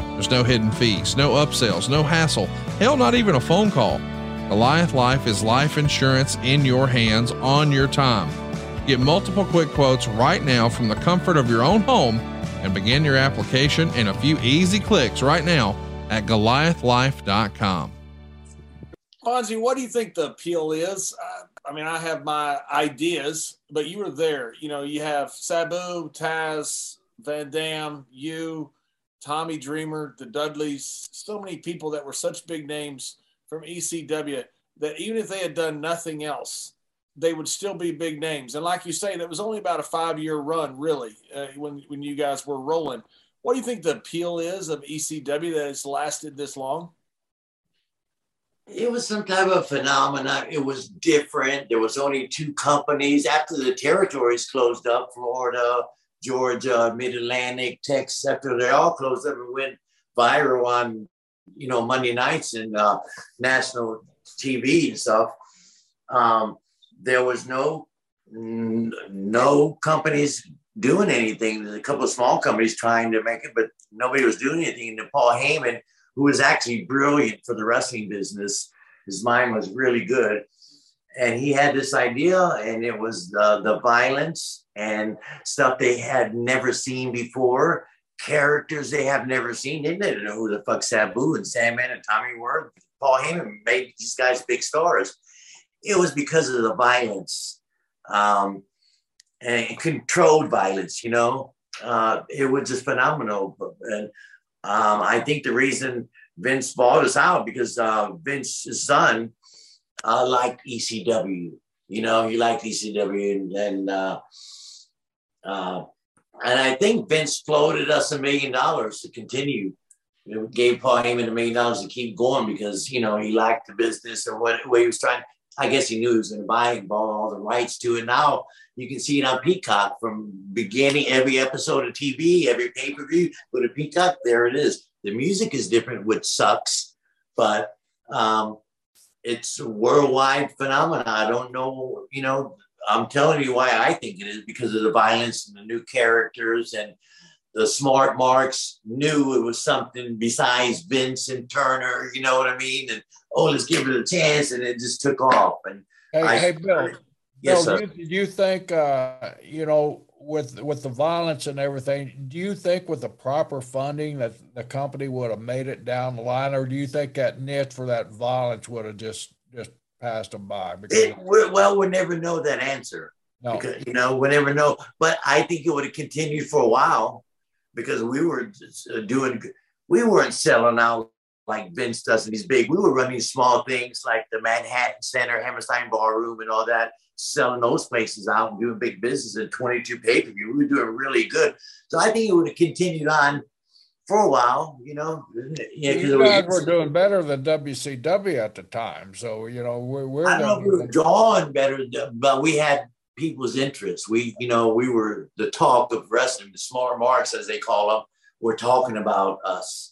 There's no hidden fees, no upsells, no hassle, hell, not even a phone call. Goliath Life is life insurance in your hands on your time. Get multiple quick quotes right now from the comfort of your own home and begin your application in a few easy clicks right now at goliathlife.com. Fonzie, what do you think the appeal is? Uh, I mean, I have my ideas, but you were there. You know, you have Sabu, Taz, Van Dam, you, Tommy Dreamer, the Dudleys, so many people that were such big names from ECW that even if they had done nothing else, they would still be big names. And like you say, that was only about a five year run, really, uh, when when you guys were rolling. What do you think the appeal is of ECW that it's lasted this long? It was some type of phenomenon. It was different. There was only two companies after the territories closed up. Florida, Georgia, Mid Atlantic, Texas. After they all closed up and went viral on, you know, Monday nights and uh, national TV and stuff. Um, there was no no companies doing anything. There's a couple of small companies trying to make it, but nobody was doing anything. And Paul Heyman, who was actually brilliant for the wrestling business, his mind was really good. And he had this idea, and it was the, the violence and stuff they had never seen before, characters they have never seen. They didn't know who the fuck Sabu and Sandman and Tommy were. Paul Heyman made these guys big stars it was because of the violence um, and controlled violence, you know. Uh, it was just phenomenal. And um, I think the reason Vince bought us out because uh, Vince's son uh, liked ECW. You know, he liked ECW, and, and uh, uh, and I think Vince floated us a million dollars to continue. You know, gave Paul Heyman a million dollars to keep going because you know he liked the business or what, he was trying. I guess he knew he was going to buy and bought all the rights to it. Now you can see it on Peacock from beginning every episode of TV, every pay per view. Go a Peacock, there it is. The music is different, which sucks, but um, it's a worldwide phenomenon. I don't know, you know, I'm telling you why I think it is because of the violence and the new characters and the smart marks knew it was something besides Vince and Turner, you know what I mean? And oh, let's give it a chance, and it just took off. And hey, I, hey Bill, yes, Bill, sir. do you, do you think uh, you know with with the violence and everything? Do you think with the proper funding that the company would have made it down the line, or do you think that niche for that violence would have just just passed them by? Because It, well, we'll never know that answer. no, because you know we'll never know but i think it would have continued for a while because we were just, uh, doing we weren't selling out like vince does in these big we were running small things like the manhattan center hammerstein ballroom and all that selling those places out and doing big business at 22 pay-per-view we were doing really good so i think it would have continued on for a while you know yeah, you guys were doing better than WCW at the time, so you know we're we're I don't know if we were drawing better, but we had people's interest. We, you know, we were the talk of wrestling, the smart marks, as they call them, were talking about us.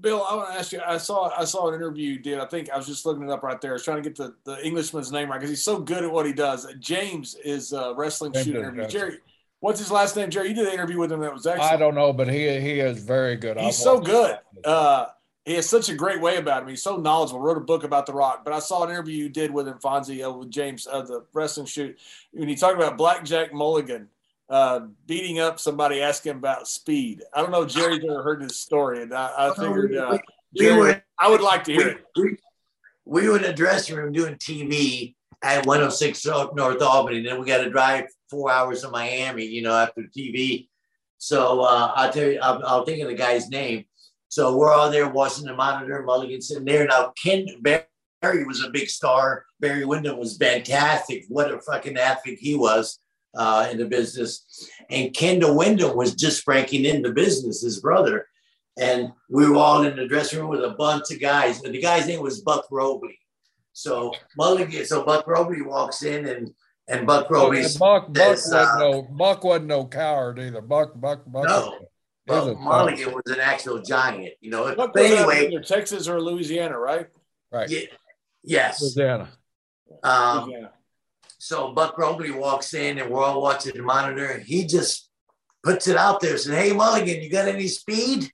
Bill, I want to ask you. I saw I saw an interview you did. I think I was just looking it up right there. I was trying to get the, the Englishman's name right because he's so good at what he does. James is a wrestling James shoot is interview. Jerry, what's his last name? Jerry, you did an interview with him that was excellent. I don't know, but he he is very good. He's I've so good. Uh, he has such a great way about him. He's so knowledgeable. Wrote a book about The Rock. But I saw an interview you did with him, Fonzie, uh, with James, uh, the wrestling shoot. When he talked about Blackjack Mulligan uh, beating up somebody, asking about speed. I don't know if Jerry's ever heard this story, and I, I figured uh, We Jerry, I would like to hear it. we, we, we were in the dressing room doing TV at 106 North Albany. Then we got to drive four hours to Miami, you know, after TV. So uh, I'll tell you, I'll, I'll think of the guy's name. So we're all there watching the monitor, Mulligan sitting there. Now, Ken Barry was a big star. Barry Windham was fantastic. What a fucking athlete he was uh, in the business. And Kendall Windham was just breaking into business, his brother. And we were all in the dressing room with a bunch of guys. And the guy's name was Buck Robley. So Mulligan, so Buck Robley walks in and and Buck Oh, Robley and Buck Buck says, wasn't uh, no Buck wasn't no coward either. Buck Buck Buck. No. was a Buck Mulligan was an actual giant, you know. What But anyway, either Texas or Louisiana, right? right. yeah, yes. Louisiana. Um, Louisiana. So Buck Robley walks in and we're all watching the monitor. and He just puts it out there, and said, Hey Mulligan, you got any speed?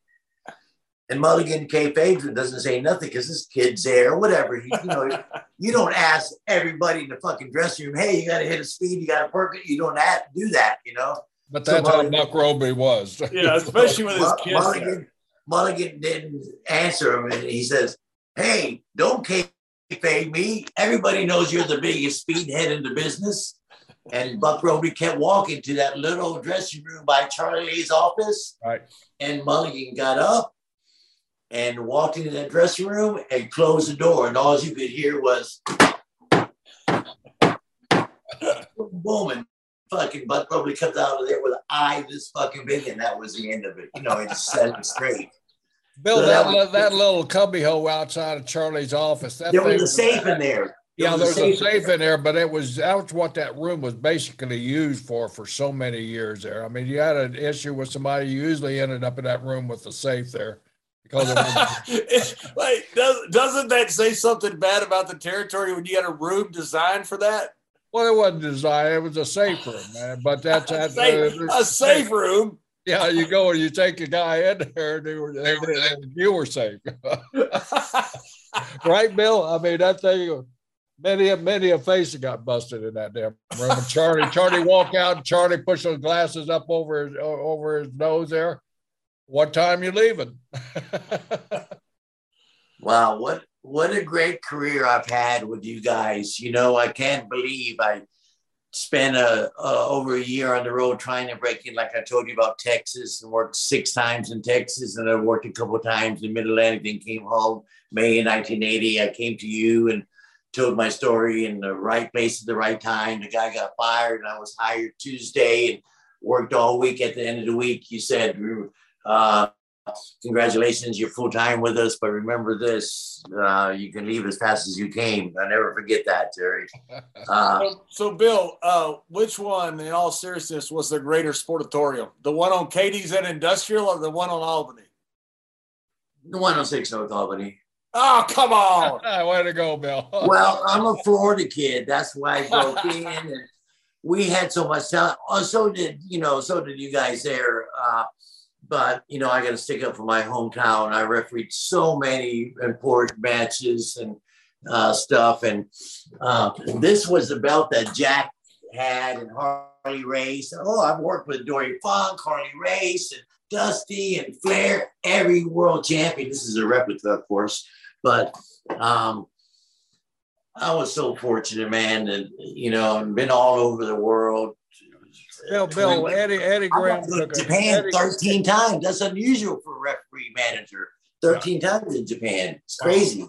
And Mulligan K. Phaedra doesn't say nothing because this kid's there or whatever. He, you know, you don't ask everybody in the fucking dressing room, hey, you got to hit a speed, you got to perk it. You don't have to do that, you know. But So that's how Buck Robley was. Yeah, especially with his Mu- kids. Mulligan, Mulligan didn't answer him, and he says, "Hey, don't kayfabe me. Everybody knows you're the biggest speedhead in the business." And Buck Robley kept walking to that little dressing room by Charlie's office, Right. and Mulligan got up and walked into that dressing room and closed the door, and all you could hear was boom, and fucking Buck Robley comes out of there with an eye this fucking big, and that was the end of it. You know, he just set it straight. Bill, So that that was- that little cubbyhole outside of Charlie's office. That There thing was a safe in there. Yeah, was there's a safe in there, but it was that was what that room was basically used for for so many years there. I mean, you had an issue with somebody, you usually ended up in that room with the safe there because it was, It's- Wait, does, doesn't that say something bad about the territory when you had a room designed for that? well, it wasn't designed; it was a safe room, man. But that's A safe, uh, a safe room. Yeah, you go and you take a guy in there, and they were, they were, you were safe, right, Bill? I mean, that thing. Many, a many a face that got busted in that damn room. And Charlie, Charlie walk out, and Charlie push those glasses up over his over his nose there. What time you leaving? Wow, what what a great career I've had with you guys. You know, I can't believe I spent a, a, over a year on the road trying to break in, like I told you about Texas, and worked six times in Texas, and I worked a couple times in Mid Atlantic. Then came home May 1980. I came to you and told my story in the right place at the right time. The guy got fired, and I was hired Tuesday and worked all week. At the end of the week, you said. Uh, congratulations, you're full time with us. But remember this: uh, you can leave as fast as you came. I never forget that, Terry. Uh, so, so, Bill, uh, which one, in all seriousness, was the greater sportatorium? The one on Cadiz at Industrial, or the one on Albany? The one on Six North Albany. Oh, come on! Way to go, Bill. well, I'm a Florida kid. That's why I broke in, and we had so much talent. Oh, so did you know? So did you guys there. But you know, I got to stick up for my hometown. I refereed so many important matches and uh, stuff, and uh, this was the belt that Jack had and Harley Race. Oh, I've worked with Dory Funk, Harley Race, and Dusty and Flair, every world champion. This is a replica, of course, but um, I was so fortunate, man, and you know, and been all over the world. Bill, Bill, Eddie, Eddie Graham took Japan Eddie, 13 times. That's unusual for a referee manager. 13 yeah. times in Japan. It's crazy.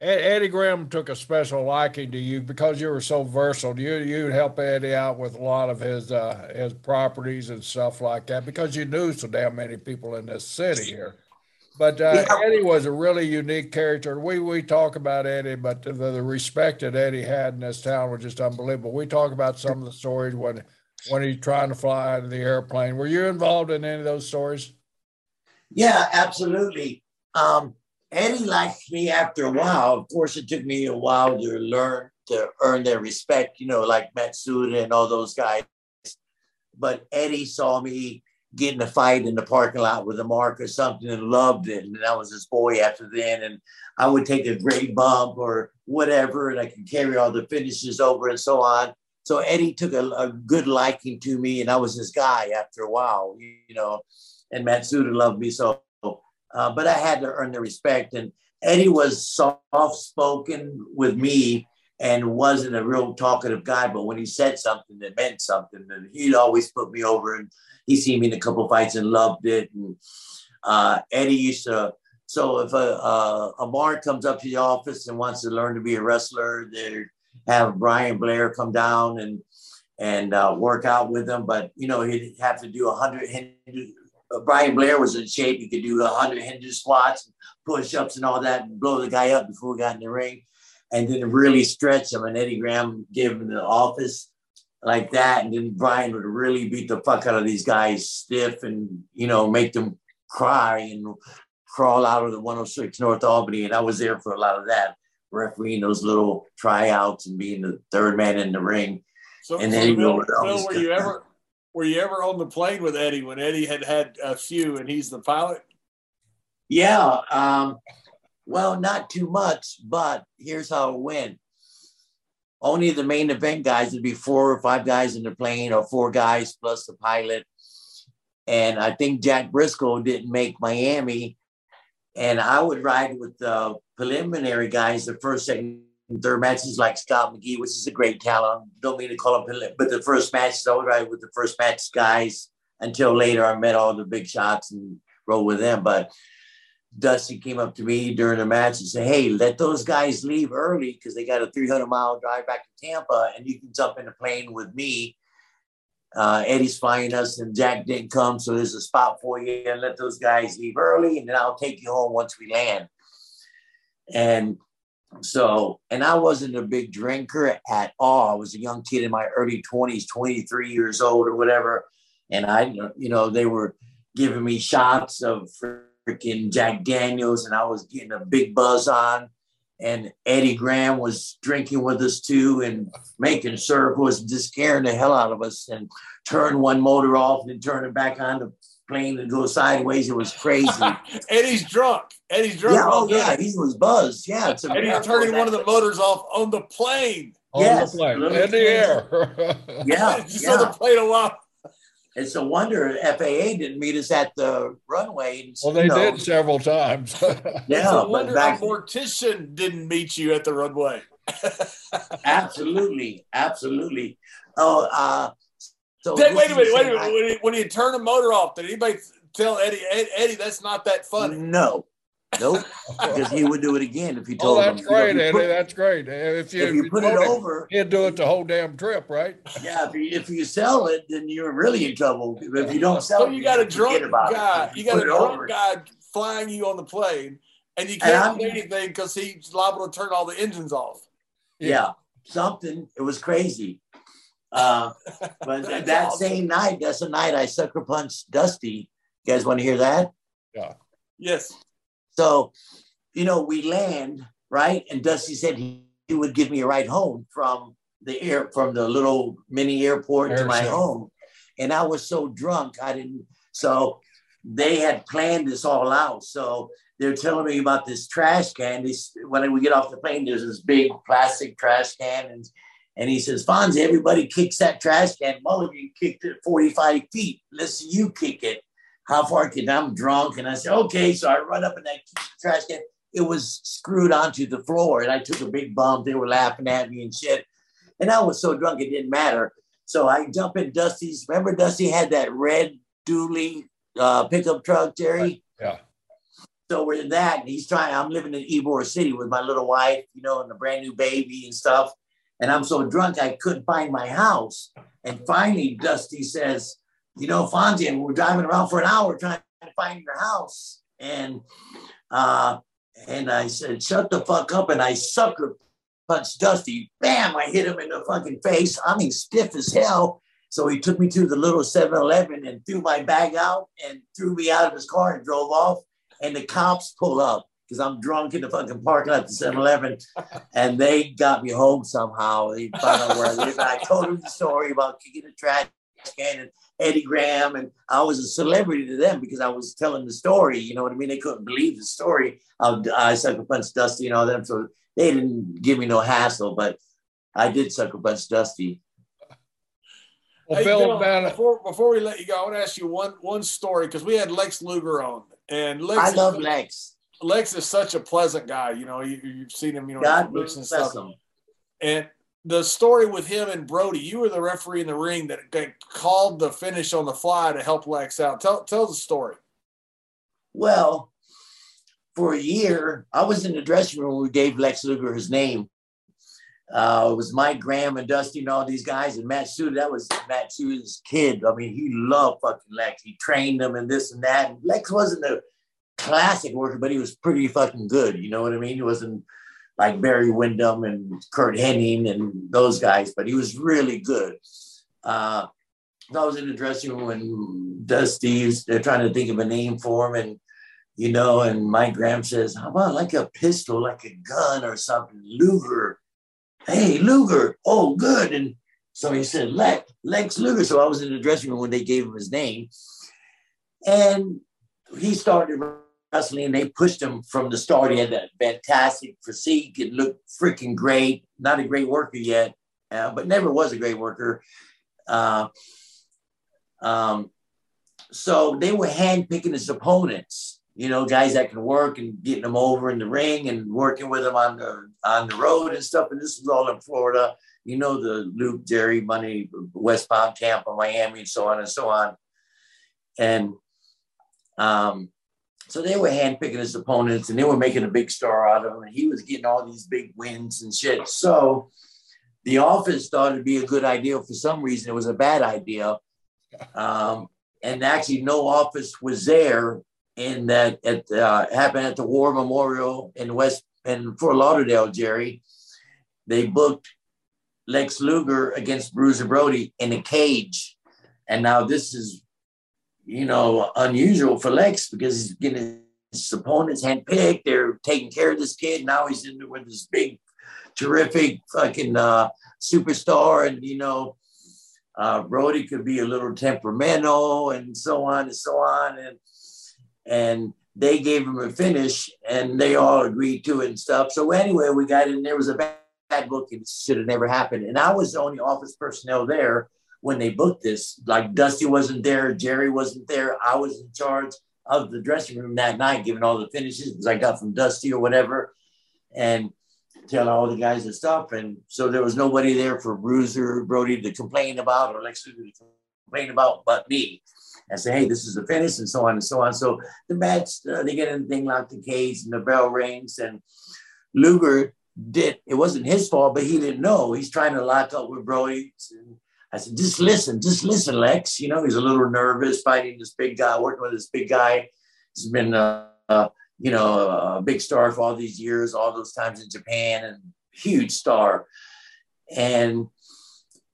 Eddie Graham took a special liking to you because you were so versatile. You you'd help Eddie out with a lot of his uh, his properties and stuff like that because you knew so damn many people in this city here. But uh, yeah. Eddie was a really unique character. We we talk about Eddie, but the, the respect that Eddie had in this town was just unbelievable. We talk about some of the stories when when he's trying to fly out of the airplane. Were you involved in any of those stories? Yeah, absolutely. Um, Eddie liked me after a while. Of course, it took me a while to learn to earn their respect, you know, like Matsuda and all those guys. But Eddie saw me getting a fight in the parking lot with a mark or something and loved it. And I was his boy after then. And I would take a great bump or whatever, and I could carry all the finishes over and so on. So Eddie took a, a, good liking to me, and I was his guy after a while, you know. And Matsuda loved me so, uh, but I had to earn the respect. And Eddie was soft spoken with me and wasn't a real talkative guy. But when he said something that meant something, and he'd always put me over. And he seen me in a couple fights and loved it. And uh, Eddie used to. So if a, a a bar comes up to the office and wants to learn to be a wrestler, they're have Brian Blair come down and and uh, work out with him. But you know, he'd have to do a hundred Hindu. Brian Blair was in shape; he could do a hundred Hindu squats, push ups, and all that, and blow the guy up before he got in the ring, and then really stretch him. And Eddie Graham gave him the office like that, and then Brian would really beat the fuck out of these guys stiff, and you know, make them cry and crawl out of the 106 North Albany. And I was there for a lot of that refereeing those little tryouts and being the third man in the ring. So, and Bill, Bill were you ever were you ever on the plane with Eddie when Eddie had had a few and he's the pilot? Yeah. Um, well, not too much, but here's how it went. Only the main event guys would be four or five guys in the plane, or four guys plus the pilot. And I think Jack Brisco didn't make Miami and I would ride with the preliminary guys, the first, second, third matches, like Scott McGhee, which is a great talent. Don't mean to call him, prelim, but the first matches, I would ride with the first match guys until later I met all the big shots and rode with them. But Dusty came up to me during the match and said, Hey, let those guys leave early because they got a 300 mile drive back to Tampa and you can jump in the plane with me uh, Eddie's flying us and Jack didn't come, so there's a spot for you and let those guys leave early, and then I'll take you home once we land. And so, and I wasn't a big drinker at all. I was a young kid in my early 20s, 23 years old or whatever. And I, you know, they were giving me shots of freaking Jack Daniels, and I was getting a big buzz on and Eddie Graham was drinking with us too and making circles, just scaring the hell out of us and turn one motor off and turn it back on the plane to go sideways. It was crazy. Eddie's drunk. Eddie's drunk. Yeah, oh yeah, he was buzzed. Yeah, it's Eddie's turning one of the motors off on the plane. On yes, the plane. in the air. yeah, just yeah. so the plane will off. It's a wonder FAA didn't meet us at the runway. And, well, they you know, did several times. yeah, it's a wonder back, a mortician didn't meet you at the runway. absolutely, absolutely. Oh, uh, so wait, wait a minute, wait a minute. When you, when you turn the motor off, did anybody tell Eddie, Eddie, Eddie that's not that funny? No, Nope, because he would do it again if he oh, told oh, that's him. Great, you know, Eddie, that's great. If you, if you, put it over, he'd do it the whole damn trip, right? Yeah, if you, if you sell it, then you're really in trouble. If you don't sell so it, you got a drunk guy, you got a drunk guy flying you on the plane, and you can't do anything because he's liable to turn all the engines off. Yeah, yeah something. It was crazy. Uh, but that awesome. same night, that's the night I sucker punched Dusty. You guys want to hear that? Yeah. Yes. So, you know, we land, right? And Dusty said he, he would give me a ride home from the air from the little mini airport air to my show. home. And I was so drunk, I didn't so they had planned this all out. So they're telling me about this trash can. This when we get off the plane, there's this big plastic trash can, and and he says, Fonzie, everybody kicks that trash can. Mulligan kicked it 45 feet. Let's you kick it how far can I'm drunk? And I said, okay. So I run up in that trash can. It was screwed onto the floor and I took a big bump. They were laughing at me and shit. And I was so drunk, it didn't matter. So I jump in Dusty's. Remember, Dusty had that red dually uh, pickup truck, Jerry? Yeah. So we're in that, and he's trying. I'm living in Ybor City with my little wife, you know, and a brand new baby and stuff. And I'm so drunk, I couldn't find my house. And finally, Dusty says, you know, Fonzie, and we're driving around for an hour trying to find your house. And uh, and I said, shut the fuck up. And I sucker punched Dusty. Bam! I hit him in the fucking face. I mean, stiff as hell. So he took me to the little 7 Eleven and threw my bag out and threw me out of his car and drove off. And the cops pull up because I'm drunk in the fucking parking lot at the 7 Eleven. and they got me home somehow. They found out where I live. I told them the story about kicking the trash can and Eddie Graham, and I was a celebrity to them because I was telling the story. You know what I mean? They couldn't believe the story of I sucker punch Dusty and all them. So they didn't give me no hassle, but I did sucker punch Dusty. Well, hey, Bill, Bill before before we let you go, I want to ask you one one story because we had Lex Luger on, and Lex. I love Lex. Lex is such a pleasant guy. You know, you, have seen him. You know, God and stuff. Him. And the story with him and Brody, you were the referee in the ring that, that called the finish on the fly to help Lex out. Tell tell the story. Well, for a year, I was in the dressing room. We gave Lex Luger his name. Uh, it was Mike Graham and Dusty and all these guys, and Matsuda. That was Matsuda's kid. I mean, he loved fucking Lex. He trained him and this and that. And Lex wasn't a classic worker, but he was pretty fucking good. You know what I mean? He wasn't like Barry Windham and Curt Hennig and those guys, but he was really good. Uh, I was in the dressing room and Dusty's, they're trying to think of a name for him. And, you know, and Mike Graham says, How about like a pistol, like a gun or something? Luger. Hey, Luger. Oh, good. And so he said, Lex, Lex Luger. So I was in the dressing room when they gave him his name. And he started wrestling. They pushed him from the start. He had that fantastic physique. It looked freaking great. Not a great worker yet, uh, but never was a great worker. Uh, um, so they were handpicking his opponents. You know, guys that can work and getting them over in the ring and working with them on the on the road and stuff. And this was all in Florida. You know, the Luke, Jerry, Money, West Palm, Tampa, Miami, and so on and so on. And um, so they were handpicking his opponents and they were making a big star out of him. And he was getting all these big wins and shit. So the office thought it'd be a good idea. For some reason, it was a bad idea. Um, and actually, no office was there in that it uh, happened at the War Memorial in West in Fort Lauderdale, Jerry. They booked Lex Luger against Bruiser Brody in a cage. And now this is you know, unusual for Lex because he's getting his opponents handpicked. They're taking care of this kid. Now he's in with this big, terrific fucking uh, superstar. And, you know, uh, Brody could be a little temperamental and so on and so on. And, and they gave him a finish and they all agreed to it and stuff. So anyway, we got in, there was a bad, bad book. It should have never happened. And I was the only office personnel there when they booked this. Like Dusty wasn't there, Jerry wasn't there. I was in charge of the dressing room that night, giving all the finishes because I got from Dusty or whatever. And tell all the guys and stuff. And so there was nobody there for Bruiser Brody to complain about or Lex Luger to complain about but me. And say, hey, this is the finish, and so on and so on. So the match, uh, they get in the thing like the cage, and the bell rings, and Luger did. It wasn't his fault, but he didn't know. He's trying to lock up with Brody. And I said, just listen, just listen, Lex. You know, he's a little nervous fighting this big guy, working with this big guy. He's been, uh, uh, you know, a big star for all these years, all those times in Japan, and huge star. And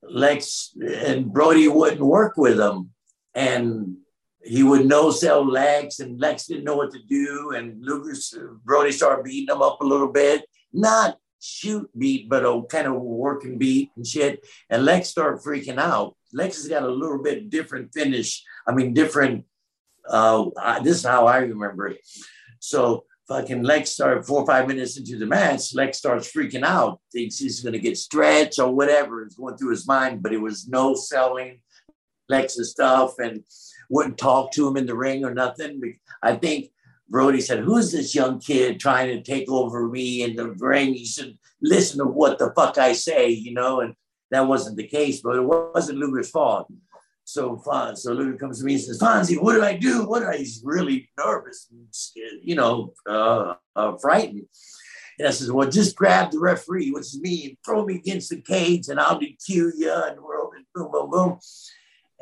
Lex and Brody wouldn't work with him, and he would no sell Lex, and Lex didn't know what to do. And Lucas Brody started beating him up a little bit, not shoot beat, but a kind of working beat and shit. And Lex started freaking out. Lex has got a little bit different finish. I mean, different. Uh, I, this is how I remember it. So fucking Lex started four or five minutes into the match. Lex starts freaking out, thinks he's going to get stretched or whatever is going through his mind, but it was no selling Lex's stuff and wouldn't talk to him in the ring or nothing. I think Brody said, Who's this young kid trying to take over me in the ring? You should listen to what the fuck I say, you know? And that wasn't the case, but it wasn't Luger's fault. So, so Luger comes to me and says, Fonzie, what did I do? What did I? He's really nervous, and, scared, you know, uh, uh, frightened. And I says, Well, just grab the referee, which is me, and throw me against the cage, and I'll DQ you. And we're over, boom, boom, boom.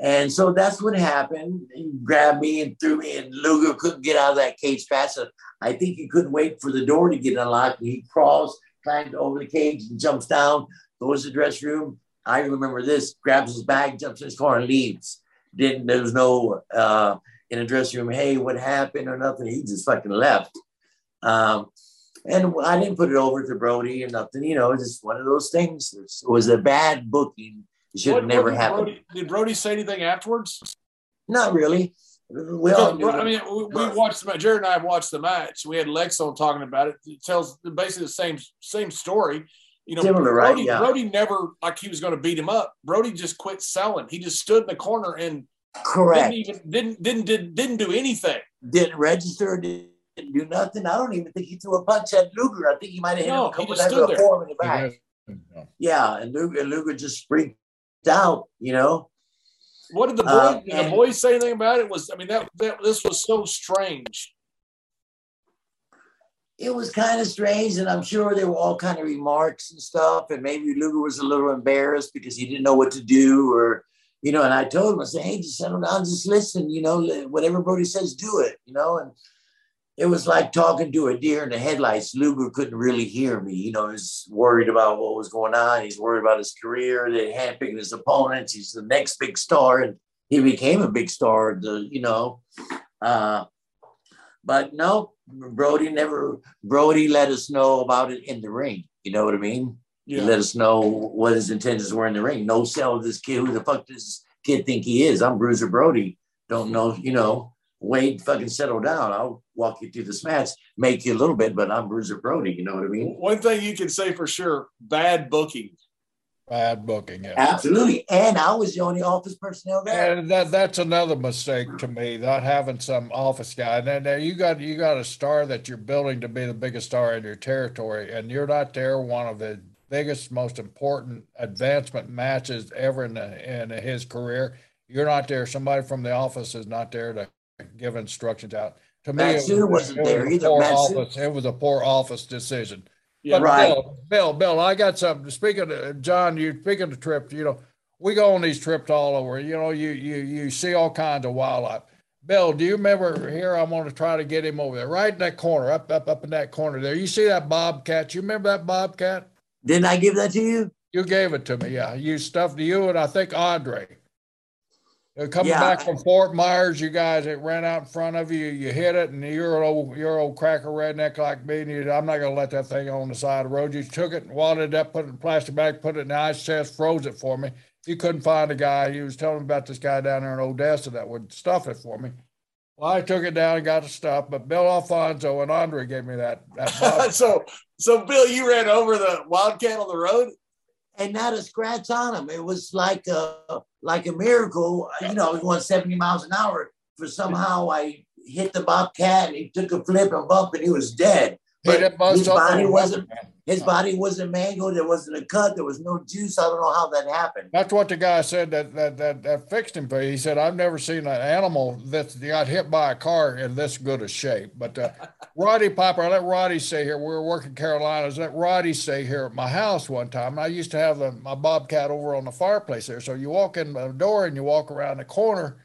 And so that's what happened. He grabbed me and threw me, and Luger couldn't get out of that cage fast enough. I think he couldn't wait for the door to get unlocked. He crawls, climbs over the cage, and jumps down, goes to the dressing room. I remember this, grabs his bag, jumps in his car, and leaves. Didn't there was no uh, in the dressing room, hey, what happened or nothing. He just fucking left. Um, and I didn't put it over to Brody or nothing. You know, it's just one of those things. It was a bad booking it should have never did happened. Brody, did Brody say anything afterwards? Not really. We all knew I mean, we, we watched the match. Jared and I have watched the match. We had Lex on talking about it. It tells basically the same same story. You know, Similar, Brody, right? Yeah. Brody never like he was going to beat him up. Brody just quit selling. He just stood in the corner and Correct. didn't even didn't didn't did, didn't do anything. Didn't register. Didn't do nothing. I don't even think he threw a punch at Luger. I think he might have hit No, him a couple times with a there. in the back. Yeah, and Luger, and Luger just freaked out. You know. What did the boys, Uh, did the boys say anything about it? Was I mean that, that this was so strange. it was kind of strange, and I'm sure there were all kind of remarks and stuff, and maybe Luger was a little embarrassed because he didn't know what to do, or you know. And I told him, I said, "Hey, just settle down, just listen. You know, whatever Brody says, do it. You know." And it was like talking to a deer in the headlights. Luger couldn't really hear me. You know, he's worried about what was going on. He's worried about his career. They handpicking his opponents. He's the next big star, and he became a big star. The you know. Uh, but no, Brody never. Brody let us know about it in the ring. You know what I mean? He let us know what his intentions were in the ring. No sell this kid. Who the fuck does this kid think he is? I'm Bruiser Brody. Don't know. You know. Wait, fucking settle down. I'll walk you through this match, make you a little bit, but I'm Bruiser Brody. You know what I mean? One thing you can say for sure: bad booking. Bad booking. Yeah. Absolutely. And I was the only office personnel there. And that that's another mistake to me, not having some office guy. Now, now you got you got a star that you're building to be the biggest star in your territory, and you're not there one of the biggest, most important advancement matches ever in the, in his career. You're not there. Somebody from the office is not there to give instructions out. To me, Matt it Sue was, wasn't it was there a either. poor Matt Sue- office. It was a poor office decision. Yeah, But Right. Bill, Bill, Bill, I got something. Speaking of John, you speaking of trips, you know, we go on these trips all over. You know, you you you see all kinds of wildlife. Bill, do you remember here? I'm going to try to get him over there, right in that corner, up up up in that corner there. You see that bobcat? You remember that bobcat? Didn't I give that to you? You gave it to me, yeah. You stuffed you and I think Andre. Coming Yeah. back from Fort Myers, you guys, it ran out in front of you. You hit it, and you're an old, you're an old cracker redneck like me. And you, I'm not gonna let that thing on the side of the road. You took it and wadded it up, put it in a plastic bag, put it in the ice chest, froze it for me. You couldn't find a guy. He was telling me about this guy down there in Odessa that would stuff it for me. Well, I took it down and got the stuff, but Bill Alfonso and Andre gave me that. that so so Bill, you ran over the wildcat on the road. And not a scratch on him. It was like a like a miracle. You know, was going 70 miles an hour. For somehow I hit the bobcat and he took a flip and bump and he was dead. But his body wasn't man. His body wasn't mangled. There wasn't a cut. There was no juice. I don't know how that happened. That's what the guy said that that that, that fixed him. But he said, "I've never seen an animal that got hit by a car in this good a shape." But uh, Roddy Piper, I let Roddy stay here. We were working Carolinas. Let Roddy stay here at my house one time. I used to have the, my bobcat over on the fireplace there. So you walk in the door and you walk around the corner,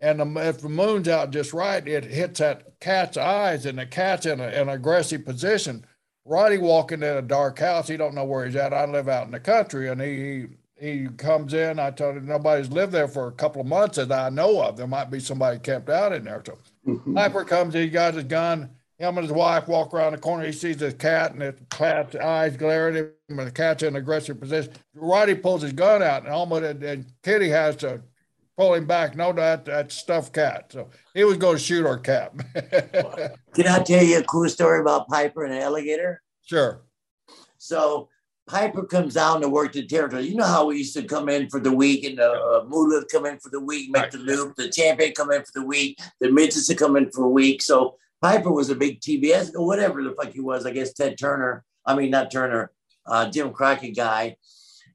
and the, if the moon's out just right, it hits that cat's eyes, and the cat's in, a, in an aggressive position Roddy walking in a dark house. He don't know where he's at. I live out in the country, and he he comes in. I told him nobody's lived there for a couple of months that I know of. There might be somebody camped out in there. So mm-hmm. Piper comes in. He got his gun. Him and his wife walk around the corner. He sees the cat, and the cat's eyes glare at him, and the cat's in aggressive position. Roddy pulls his gun out, and almost and, and Kitty has to pull him back. No, that that stuffed cat. So he was going to shoot our cat. Can I tell you a cool story about Piper and an alligator? Sure. So Piper comes down to work the territory. You know how we used to come in for the week, and the uh, Moolah come in for the week, make right. the loop. The champion come in for the week. The midgets to come in for a week. So Piper was a big TBS or whatever the fuck he was. I guess Ted Turner. I mean, not Turner. Uh, Jim Crockett guy.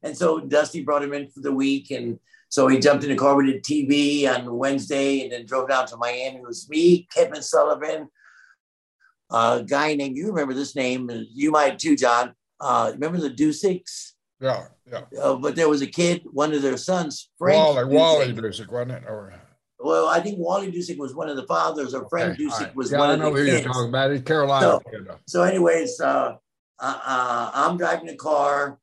And so Dusty brought him in for the week, and so he jumped in the car. We did TV on Wednesday and then drove down to Miami. It was me, Kevin Sullivan, a guy named, you remember this name, you might too, John. Uh, remember the Duseks? Yeah, yeah. Uh, but there was a kid, one of their sons, Frank. Wally, Dusek. Wally Dusek, wasn't it? Or... Well, I think Wally Dusek was one of the fathers, or Frank okay, Dusek right. was yeah, one I of the kids. you're talking about. He's Carolina. So, so anyways, uh, uh, uh, I'm driving the car.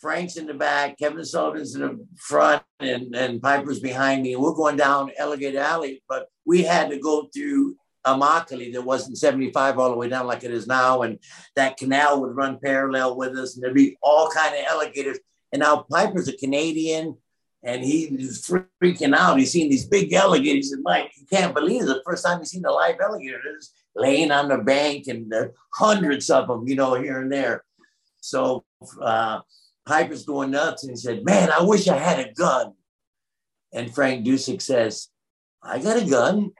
Frank's in the back, Kevin Sullivan's in the front, and, and Piper's behind me. And We're going down Alligator Alley, but we had to go through Immokalee that wasn't 75 all the way down like it is now. And that canal would run parallel with us, and there'd be all kind of alligators. And now Piper's a Canadian, and he's freaking out. He's seen these big alligators, and Mike, you can't believe it. The first time he's seen a live alligator, laying on the bank, and hundreds of them, you know, here and there. So uh, Piper's going nuts and he said, Man, I wish I had a gun. And Frank Dusek says, I got a gun.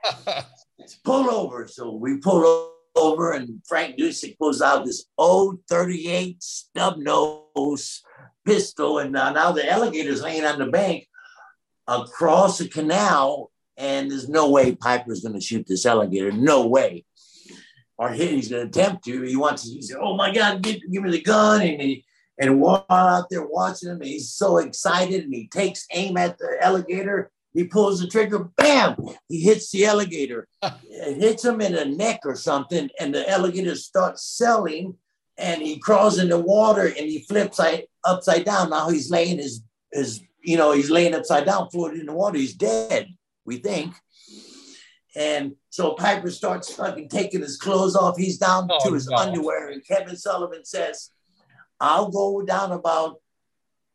pull over. So we pull over and Frank Dusek pulls out this old 38 stub nose pistol. And uh, now the alligator's laying on the bank across the canal. And there's no way Piper's going to shoot this alligator. No way. Or he's going to attempt to. He wants to, he said, Oh my God, give, give me the gun. And he, and while out there watching him, he's so excited and he takes aim at the alligator. He pulls the trigger, bam! He hits the alligator. it hits him in the neck or something, and the alligator starts selling. And he crawls in the water and he flips upside down. Now he's laying his his you know he's laying upside down, floating in the water. He's dead, we think. And so Piper starts fucking taking his clothes off. He's down oh, to his no. underwear, and Kevin Sullivan says, I'll go down about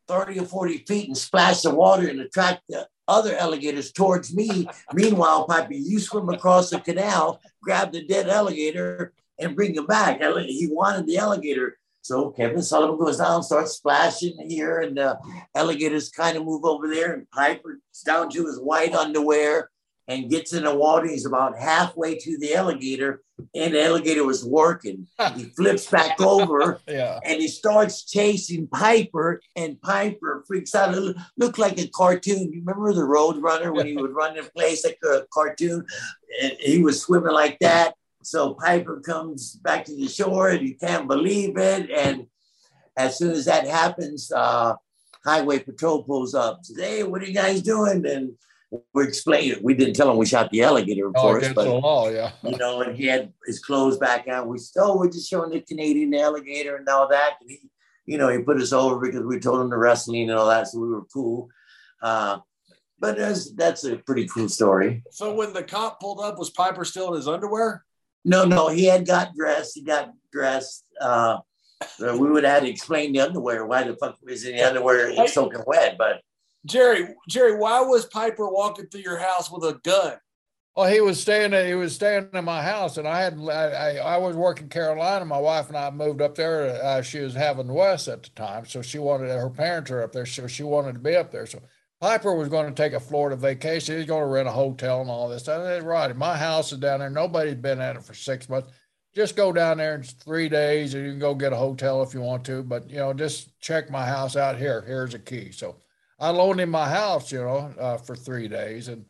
30 or 40 feet and splash the water and attract the other alligators towards me. Meanwhile, Piper, you swim across the canal, grab the dead alligator, and bring him back. He wanted the alligator. So Kevin Sullivan goes down, starts splashing here, and the alligators kind of move over there, and Piper's down to his white underwear and gets in the water. He's about halfway to the alligator, and the alligator was working. he flips back over yeah. and he starts chasing Piper, and Piper freaks out. It looked like a cartoon. You remember the Road Runner when he would run in place like a cartoon? And he was swimming like that. So Piper comes back to the shore and he can't believe it. And as soon as that happens, uh, Highway Patrol pulls up. Says, "Hey, what are you guys doing?" And we explained it. We didn't tell him we shot the alligator, of oh, course, but law, yeah. you know, and he had his clothes back on. We still oh, we're just showing the Canadian alligator and all that. And he, you know, he put us over because we told him the wrestling and all that, so we were cool. Uh, but that's that's a pretty cool story. So when the cop pulled up, was Piper still in his underwear? No, no, he had got dressed. He got dressed. Uh, we would have to explain the underwear. Why the fuck was in the underwear soaking wet? But Jerry, Jerry, why was Piper walking through your house with a gun? Well, he was staying. He was staying in my house, and I had. I, I was working in Carolina. My wife and I moved up there. Uh, she was having West at the time, so she wanted. Her parents are up there, so she wanted to be up there. So Piper was going to take a Florida vacation. He was going to rent a hotel and all this. I said, right, my house is down there. Nobody's been at it for six months. just go down there in three days, and you can go get a hotel if you want to. But you know, just check my house out here. Here's a key. So I loaned him my house, you know, uh, for three days, and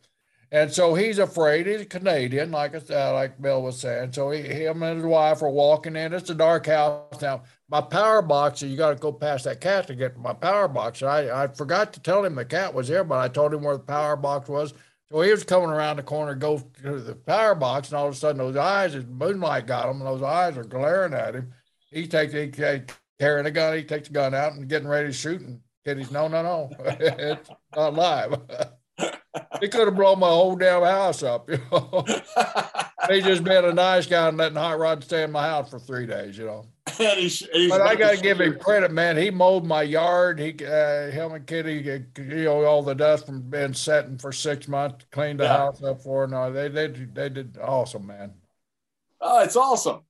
and so he's afraid. He's a Canadian, like I said, like Bill was saying. So he, him and his wife are walking in. It's a dark house now. My power box, you got to go past that cat to get to my power box. I I forgot to tell him the cat was there, but I told him where the power box was. So he was coming around the corner, go to the power box, and all of a sudden those eyes, his moonlight got him, and those eyes are glaring at him. He takes, he, he carrying a gun, he takes the gun out and getting ready to shoot. And Kitty's, no, no, no, it's not live. he could have blown my whole damn house up, you know. he just been a nice guy and letting Hot Rod stay in my house for three days, you know. he's, he's But I got to give him credit, man. He mowed my yard. He, uh, him and Kitty, uh, you know, all the dust from being setting for six months, cleaned the Yeah. house up for. No, they, they, they did awesome, man. Oh, it's awesome.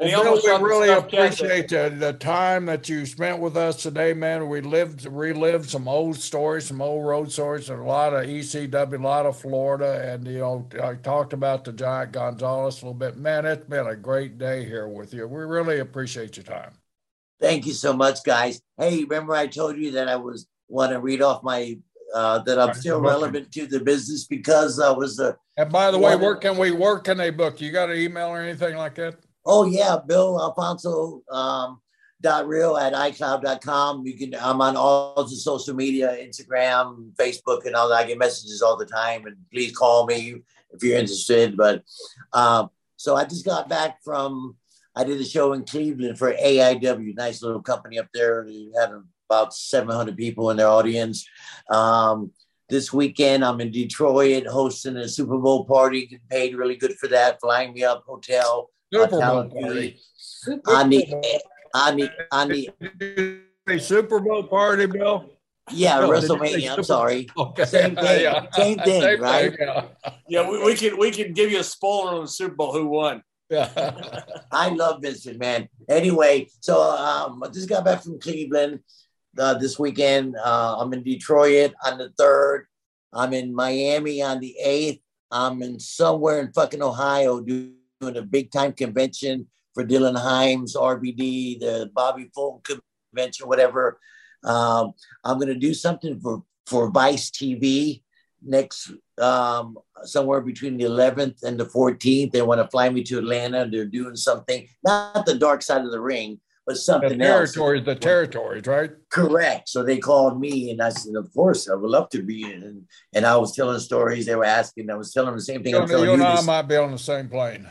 And he Well, Bill, we really stuffed cat that- appreciate the, the time that you spent with us today, man. We lived, relived some old stories, some old road stories, and a lot of ECW, a lot of Florida, and you know, I talked about the Giant Gonzalez a little bit. Man, it's been a great day here with you. We really appreciate your time. Thank you so much, guys. Hey, remember I told you that I was want to read off my uh, that I'm Right, still relevant to the business because I was the And by the way, where can we where can they book? You got an email or anything like that? Oh yeah, Bill Alfonso um, dot real at iCloud.com. You can I'm on all the social media, Instagram, Facebook, and all that. I get messages all the time, and please call me if you're interested. But um, so I just got back from I did a show in Cleveland for AIW, nice little company up there. They had about 700 people in their audience. Um, this weekend, I'm in Detroit hosting a Super Bowl party. Getting paid really good for that. Flying me up hotel. Super Bowl party. fee. on the on the on the A Super Bowl party, Bill. yeah No, did you say WrestleMania. I'm Super- sorry. Okay. Same thing. Same thing, right? yeah. Yeah, we, we can we can give you a spoiler on the Super Bowl who won. Yeah. I love Vince McMahon. Anyway, so um, I just got back from Cleveland uh, this weekend. Uh, I'm in Detroit on the third. I'm in Miami on the eighth. I'm in somewhere in fucking Ohio doing a big time convention for Dylan Himes, RBD, the Bobby Fulton convention, whatever. Um, I'm gonna do something for for Vice TV next um, somewhere between the 11th and the 14th. They want to fly me to Atlanta. They're doing something, not the dark side of the ring, but The something else. territories, the territories, right? Correct. So they called me and I said, Of course, I would love to be in. And, and I was telling stories. They were asking. I was telling them the same thing You, I'm telling you you. and I this- might be on the same plane.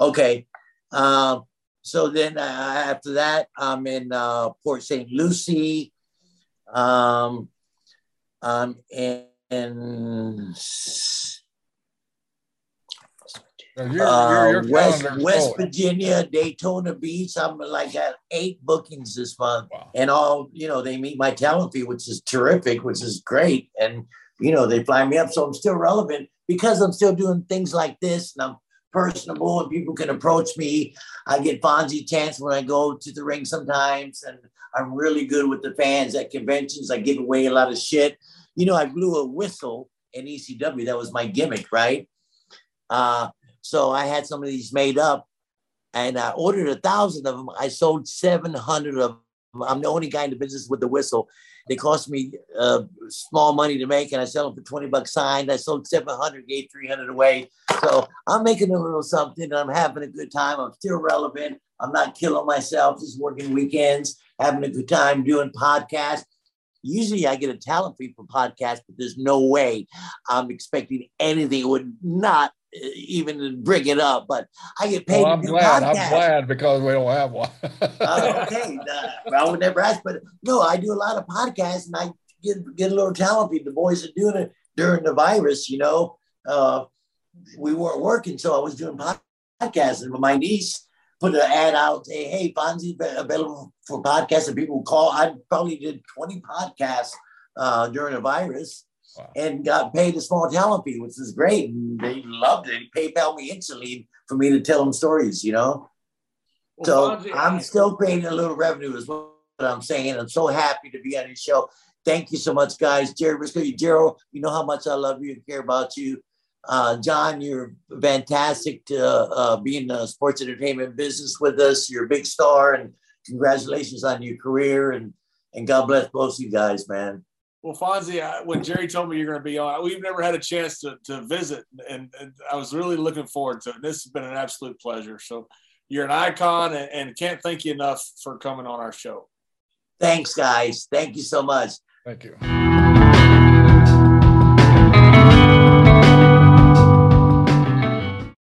Okay. Um, so then uh, after that, I'm in uh, Port St. Lucie. Um, I'm in, in So Your, uh, your, your West West full. Virginia, Daytona Beach. I'm like at eight bookings this month, Wow. and all you know, they meet my talent fee, which is terrific, which is great, and you know, they fly me up, so I'm still relevant because I'm still doing things like this, and I'm personable, and people can approach me. I get Fonzie chance when I go to the ring sometimes, and I'm really good with the fans at conventions. I give away a lot of shit. You know, I blew a whistle in ECW. That was my gimmick, right? Uh, so I had some of these made up and I ordered a thousand of them. I sold 700 of them. I'm the only guy in the business with the whistle. They cost me uh, small money to make and I sell them for 20 bucks signed. I sold 700, gave 300 away. So I'm making a little something and I'm having a good time. I'm still relevant. I'm not killing myself, just working weekends, having a good time doing podcasts. Usually I get a talent fee for podcasts, but there's no way I'm expecting anything. It would not uh, even bring it up, but I get paid Well, I'm glad. I'm glad because we don't have one. Uh, okay, uh, I would never ask, but no, I do a lot of podcasts and I get get a little talent fee. The boys are doing it during the virus, you know. Uh, we weren't working, so I was doing podcasts, and my niece put an ad out, say, "Hey, Fonzie available for podcasts," and people call. I probably did twenty podcasts uh, during the virus. Wow. And got paid a small talent fee, which is great. And they loved it. PayPal me instantly for me to tell them stories, you know? Well, So Fonzie, I'm still creating a little revenue, is what I'm saying. I'm so happy to be on your show. Thank you so much, guys. Jerry Brisco, Gerald, you know how much I love you and care about you. Uh, John, you're fantastic to uh, be in the sports entertainment business with us. You're a big star, and congratulations on your career. And and God bless both of you guys, man. Well, Fonzie, when Jerry told me you're going to be on, we've never had a chance to, to visit, and, and I was really looking forward to it. This has been an absolute pleasure. So you're an icon, and, and can't thank you enough for coming on our show. Thanks, guys. Thank you so much. Thank you.